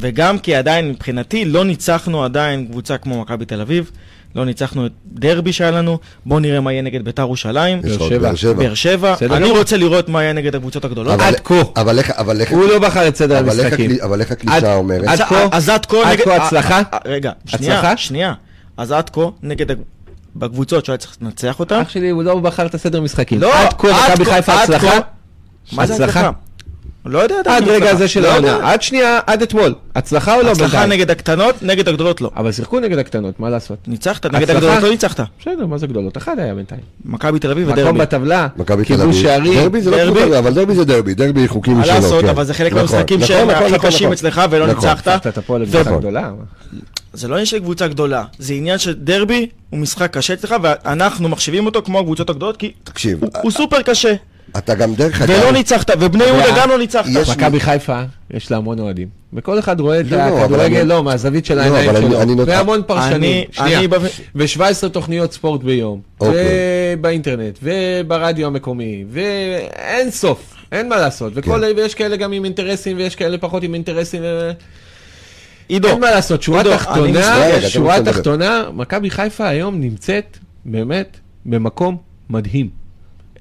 וגם כי עדיין מבחינתי לא ניצחנו עדיין קבוצה כמו מכבי תל אביב, לא ניצחנו את דרבי שהיה לנו, בואו נראה מה יהיה נגד ביתר ירושלים. באר שבע. באר שבע, אני. רוצה לראות מה יהיה נגד הקבוצות הגדולות. עד כה. אבל איך, אבל איך, הוא לא בחר את סדר המשחקים. אבל איך הקלישה עד- אומרת? עד אז- כה? אז עד כה עד נגד... כה הצלחה? אה, אה, רגע, שנייה, הצלחה? שנייה. אז עד כה נגד... בקבוצות שהיה צריך לנצח אותם. אח שלי, הוא לא בחר את הסדר משחקים. לא, עד כה עד מכבי כה- חיפה עד הצלחה? כה- מה זה הצלחה? לא יודע עד רגע. הזה של לא. העונה. עד שנייה, עד אתמול. הצלחה או לא הצלחה? נגד הקטנות, נגד הגדולות לא. אבל שיחקו נגד הקטנות, מה לעשות? ניצחת, נגד הצלחה? הגדולות לא ניצחת. בסדר, מה זה גדולות? אחד היה בינתיים. מכבי תל אביב מקום ודרבי. בטבלה, מכבי תל כיבוש. שערים. דרבי זה לא דרבי. אבל דרבי זה דרבי, דרבי חוקים מה משלו, לעשות, כן. אבל זה חלק נכון, מהמשחקים נכון, שהם נכון, הכי קשים. אצלך ולא נכון. ניצחת. זה לא עניין של קבוצה גדולה, זה עניין של דרבי הוא משחק קשה אצלך ואנחנו מחשיבים אותו כמו הקבוצות הגדולות כי תקשיב, הוא- הוא סופר קשה. אתה גם דרך אגב... ולא ניצחת, ובני יהודה גם לא ניצחת. יש- מכבי חיפה, יש לה המון אוהדים. וכל אחד רואה את לא, לא, הכדורגל, אני- לא, מהזווית של לא, העיניים שלו. והמון פרשנים. אני- שנייה. אני ב- ו-17 תוכניות ספורט ביום. אוקיי. ובאינטרנט, וברדיו המקומי, ואין סוף. אין מה לעשות. וכל- כן. ויש כאלה גם עם אינטרסים, ויש כאלה פחות עם אינטרסים. עידו, אין מה לעשות, שורה תחתונה, שורה. תחתונה, מכבי חיפה היום נמצאת באמת במקום מדהים.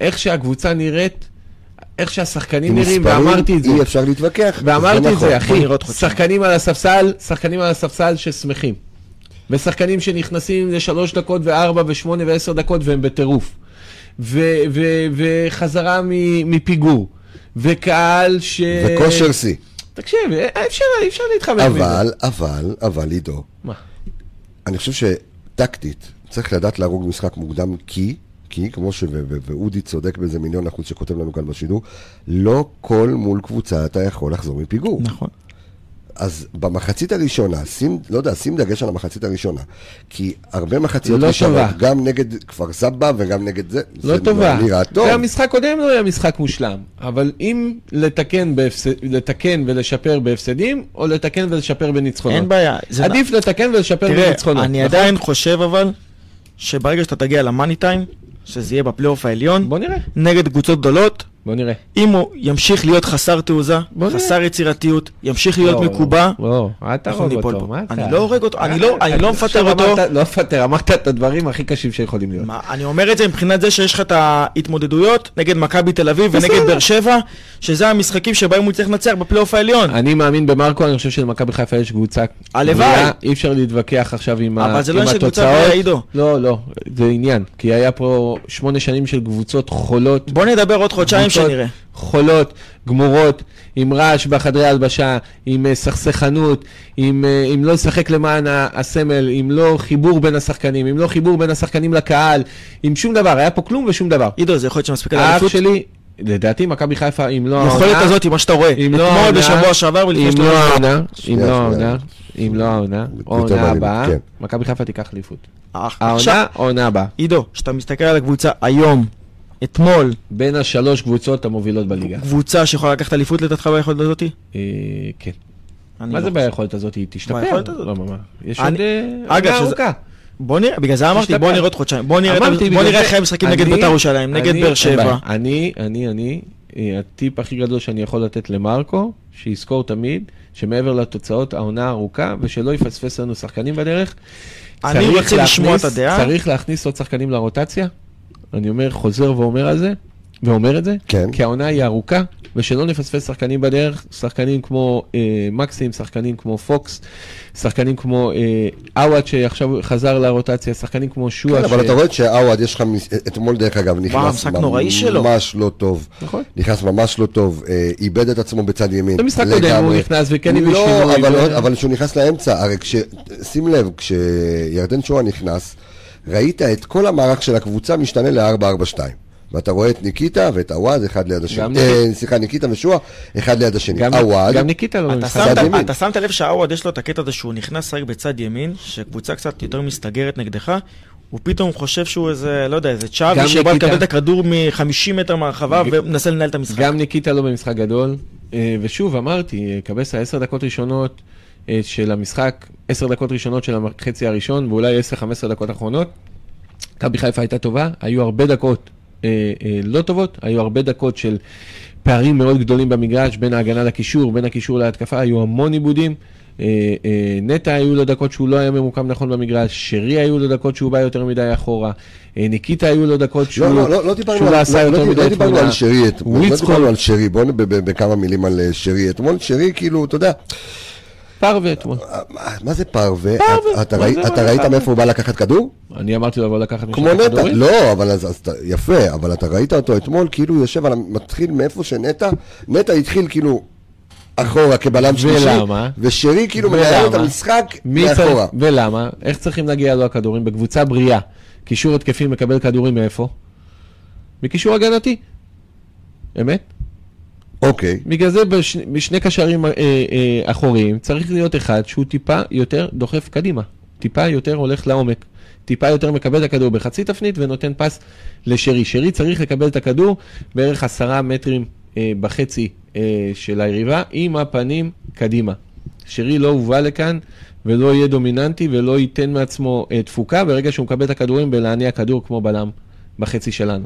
איך שהקבוצה נראית, איך שהשחקנים נראים, ואמרתי את זה. אי אפשר להתווכח. ואמרתי את נכון. זה, אחי, עוד חודשיים. שחקנים על הספסל, שחקנים על הספסל ששמחים. ושחקנים שנכנסים לשלוש דקות וארבע ושמונה ועשר דקות והם בטירוף. ו- ו- וחזרה מפיגור, וקהל ש... וכושר שיא. תקשיב, אי אפשר, אי אפשר להתחמק מזה. אבל, אבל, אבל, עידו, מה? אני חושב שטקטית צריך לדעת להרוג משחק מוקדם כי, כי, כמו ש... ו- ו- ואודי צודק באיזה מיליון אחוז שכותב לנו כאן בשידור, לא כל מול קבוצה אתה יכול לחזור מפיגור. נכון. אז במחצית הראשונה, שים, לא יודע, שים דגש על המחצית הראשונה. כי הרבה מחציות לא ראשונות, טובה. גם נגד כפר סבא וגם נגד זה, לא זה טובה. נראה טוב. והמשחק קודם לא היה משחק מושלם, אבל אם לתקן, בהפס... לתקן ולשפר בהפסדים, או לתקן ולשפר בניצחונות. אין בעיה. זה- עדיף לתקן ולשפר תראה, בניצחונות. אני נכון? עדיין חושב אבל, שברגע שאתה תגיע למאני טיים, שזה יהיה בפלייאוף העליון, בוא נראה, נגד קבוצות גדולות, בוא נראה. אם הוא ימשיך להיות חסר תעוזה. חסר יצירתיות, ימשיך להיות לא, מקובע, לא, אל תהרוג אנחנו ניפול אותו, פה. מה אתה? אני לא הורג אותו, אני לא- אני לא עכשיו מפטר אותו. לא מפטר, אמרת את הדברים הכי קשים שיכולים להיות. אני אומר את זה מבחינת זה שיש לך את ההתמודדויות נגד מכבי תל אביב ונגד. באר שבע, שזה המשחקים שבהם הוא צריך לנצח בפלייאוף העליון. אני מאמין במרקו, אני חושב שלמכבי חיפה יש קבוצה הלוואי. אי אפשר להתווכח עכשיו עם ה- עם אבל התוצאות. זה לא עניין של קבוצה עידו. לא, לא, זה עניין, כי היה פה שמונה שנים של קבוצות חולות. בוא נדבר עוד חודשיים שנראה. חולות, גמורות, עם רעש בחדרי הלבשה, עם אה, סכסכנות, עם, אה, עם לא לשחק למען הסמל, עם לא חיבור בין השחקנים, עם לא חיבור בין השחקנים לקהל, עם שום דבר, היה פה כלום ושום דבר. עידו, זה יכול להיות שמספיק האח לאליפות? שלי, לדעתי מכבי חיפה, אם לא היכולת הזאת, מה שאתה רואה, אם לא אתמול העונה- בשבוע שעבר ולפני אם שאתה לא אומר, העונה, אם לא. העונה, אם לא העונה, העונה הבאה, כן. מכבי חיפה תיקח אליפות. "אה, העונה העונה הבאה. עידו, כשאתה מסתכל על הקבוצה היום, אתמול, בין השלוש קבוצות המובילות בליגה. קבוצה שיכולה לקחת אליפות לדעתך ביכולת הזאתי? אה, כן. מה לא זה. ביכולת הזאת? היא תשתפר. הזאת. לא, מה. יש עוד אה, עונה ארוכה. בוא נראה, בגלל זה אמרתי. בוא נראה עוד חודשיים, בוא נראה איך הם משחקים נגד בית"ר ירושלים, נגד באר שבע. אני, אני, אני, אה, הטיפ הכי גדול שאני יכול לתת למרקו, שיזכור תמיד, שמעבר לתוצאות, העונה ארוכה, ושלא יפספס לנו שחקנים בדרך. אני רוצה לשמוע את הדעה. צריך להכניס עוד שחקנים לרוטציה. אני אומר, חוזר ואומר על זה, ואומר את זה, כן. כי העונה היא ארוכה, ושלא נפספס שחקנים בדרך, שחקנים כמו אה, מקסים, שחקנים כמו פוקס, שחקנים כמו אה, עווד שעכשיו חזר לרוטציה, שחקנים כמו שועה. כן, אבל אתה רואה שעווד, יש לך, אתמול דרך אגב, נכנס משחק נוראי שלו. ממש לא טוב. נכון. נכנס ממש לא טוב, אה, איבד את עצמו בצד ימין. במשחק קודם לגמרי. הוא נכנס וכן הביא לא, שינוי, אבל, כשהוא נכנס לאמצע, הרי כש... שים לב, כשירדן שואה נכנס, ראית את כל המערך של הקבוצה משתנה ל-4-4-2. ואתה רואה את ניקיטה ואת עווד אחד ליד השני. אה, ניקיטה. סליחה, ניקיטה ושועה אחד ליד השני. גם, עווד, גם ניקיטה לא אתה במשחק. ימין. אתה שמת לב שהעווד יש לו את הקטע הזה שהוא נכנס לשחק בצד ימין, שקבוצה קצת יותר מסתגרת נגדך, הוא פתאום חושב שהוא איזה, לא יודע, איזה צ'אבי שבא. לקבל את הכדור מ-50 מטר מהרחבה ומנסה לנהל את המשחק. גם ניקיטה לא במשחק גדול, אה, ושוב אמרתי, אה, קבסה עשר דקות ראשונות של המשחק, עשר דקות ראשונות של החצי הראשון, ואולי עשר, חמש עשרה דקות אחרונות. מכבי חיפה הייתה טובה, היו הרבה דקות אה, אה, לא טובות, היו הרבה דקות של פערים מאוד גדולים במגרש, בין ההגנה לקישור, בין הקישור להתקפה, היו המון עיבודים. אה, אה, נטע היו לו דקות שהוא לא היה ממוקם נכון במגרש, שרי היו לו דקות שהוא בא יותר מדי אחורה, אה, ניקיטה היו לו דקות שהוא לא, לא, לא, לא דיברנו שהוא על- לא עשה לא- יותר לא- מדי לא דיברנו תמונה. על שרי אתמול, לא. דיברנו על שרי, בואו בכמה מילים על אה, שרי. אתמול שרי, כאילו, אתה יודע, פרווה אתמול. מה- זה פרווה? פרווה, אתה ראית-? מאיפה הוא בא לקחת כדור? אני אמרתי לו לבוא לקחת נטע, הכדורים. לא, אבל אז, יפה, אבל אתה ראית אותו אתמול, כאילו יושב על, מתחיל מאיפה שנטע, נטע התחיל כאילו אחורה כבלם שלישי, ולמה? ושרי כאילו מנהל את? המשחק מאחורה. ולמה? איך צריכים להגיע לו הכדורים? בקבוצה בריאה. קישור התקפי מקבל כדורים מאיפה? מקישור הגנתי. אמת? אוקיי, בגלל זה בש, בשני קשרים אה, אה, אחוריים צריך להיות אחד שהוא טיפה יותר דוחף קדימה. טיפה יותר הולך לעומק. טיפה יותר מקבל את הכדור בחצי תפנית ונותן פס לשרי. שרי צריך לקבל את הכדור בערך עשרה מטרים אה, בחצי אה, של היריבה עם הפנים קדימה. שרי לא הובא לכאן ולא יהיה דומיננטי ולא ייתן מעצמו אה, תפוקה ברגע שהוא מקבל את הכדורים בלהניע כדור כמו בלם בחצי שלנו.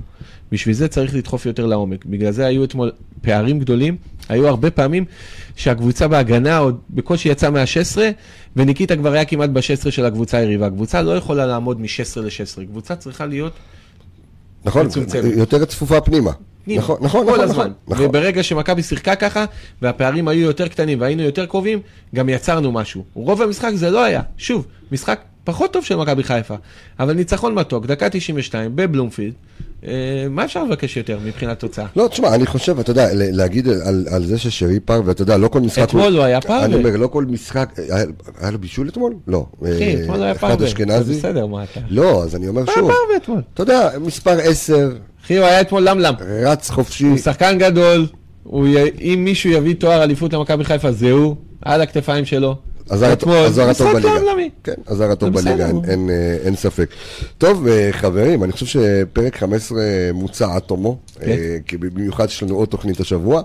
בשביל זה צריך לדחוף יותר לעומק. בגלל זה היו אתמול פערים גדולים. היו הרבה פעמים שהקבוצה בהגנה עוד בקושי יצאה מה-16, וניקיטה כבר היה כמעט ב-16 של הקבוצה היריבה. קבוצה לא יכולה לעמוד מ-16 ל-16. קבוצה צריכה להיות נכון, מצומצמת. יותר צפופה פנימה. פנימה, נכון, נכון, כל נכון, הזמן. נכון, נכון. וברגע שמכבי שיחקה ככה, והפערים היו יותר קטנים והיינו יותר קרובים, גם יצרנו משהו. רוב המשחק זה לא היה. שוב, משחק פחות טוב של מכבי חיפה, אבל ניצחון מתוק, דקה 92 בבלומפילד, אה, מה אפשר לבקש יותר מבחינת תוצאה? לא, תשמע, אני חושב, אתה יודע, להגיד על, על זה ששרי פר, ואתה יודע, לא כל משחק... אתמול לא היה פרווה. אני אומר, לא כל משחק... היה, היה לו בישול אתמול? לא. אחי, אה, אתמול לא היה אחד פרווה. אשכנזי? זה בסדר, מה אתה? לא, אז אני אומר היה שוב. פרווה אתמול. אתה יודע, מספר 10, אחי, הוא היה אתמול למלם. רץ חופשי. הוא שחקן גדול, הוא. אם מישהו יביא תואר אליפות למכבי חיפה, זהו, על הכתפיים שלו. הזר הטוב בליגה. כן, הזר הטוב. בליגה, אין- אה, אין ספק. טוב, אה, חברים, אני חושב שפרק 15 מוצע עד תומו, כן. אה, כי במיוחד יש לנו עוד תוכנית השבוע,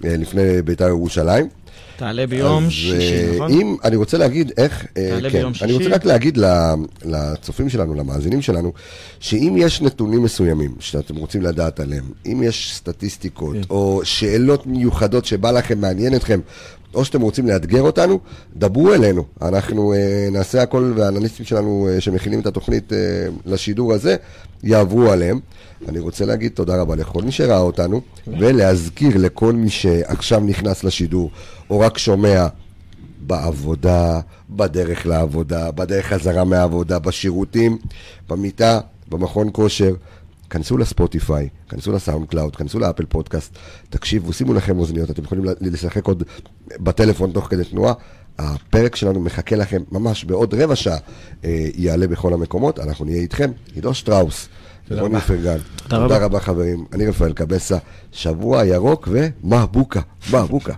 לפני בית"ר ירושלים. תעלה ביום שישי, נכון? אם, אני רוצה להגיד איך, תעלה כן, ביום אני רוצה שישי. רק להגיד לצופים שלנו, למאזינים שלנו, שאם יש נתונים מסוימים שאתם רוצים לדעת עליהם, אם יש סטטיסטיקות כן. או שאלות מיוחדות שבא לכם, מעניין אתכם, או שאתם רוצים לאתגר אותנו, דברו אלינו. אנחנו אה, נעשה הכל, והאנליסטים שלנו אה, שמכינים את התוכנית אה, לשידור הזה, יעברו עליהם. אני רוצה להגיד תודה רבה לכל מי שראה אותנו, ולהזכיר לכל מי שעכשיו נכנס לשידור, או רק שומע, בעבודה, בדרך לעבודה, בדרך חזרה מהעבודה, בשירותים, במיטה, במכון כושר. כנסו ל Spotify, כנסו ל SoundCloud, כנסו ל Apple Podcast, תקשיבו, שימו לכם אוזניות, אתם יכולים לשחק עוד בטלפון תוך כדי תנועה. הפרק שלנו מחכה לכם ממש בעוד רבע שעה, אה, יעלה בכל המקומות, אנחנו נהיה איתכם, עידו שטראוס, רוני פרגן. תודה רבה. רבה חברים, אני רפאל קבסה, שבוע ירוק ומהבוקה, מהבוקה.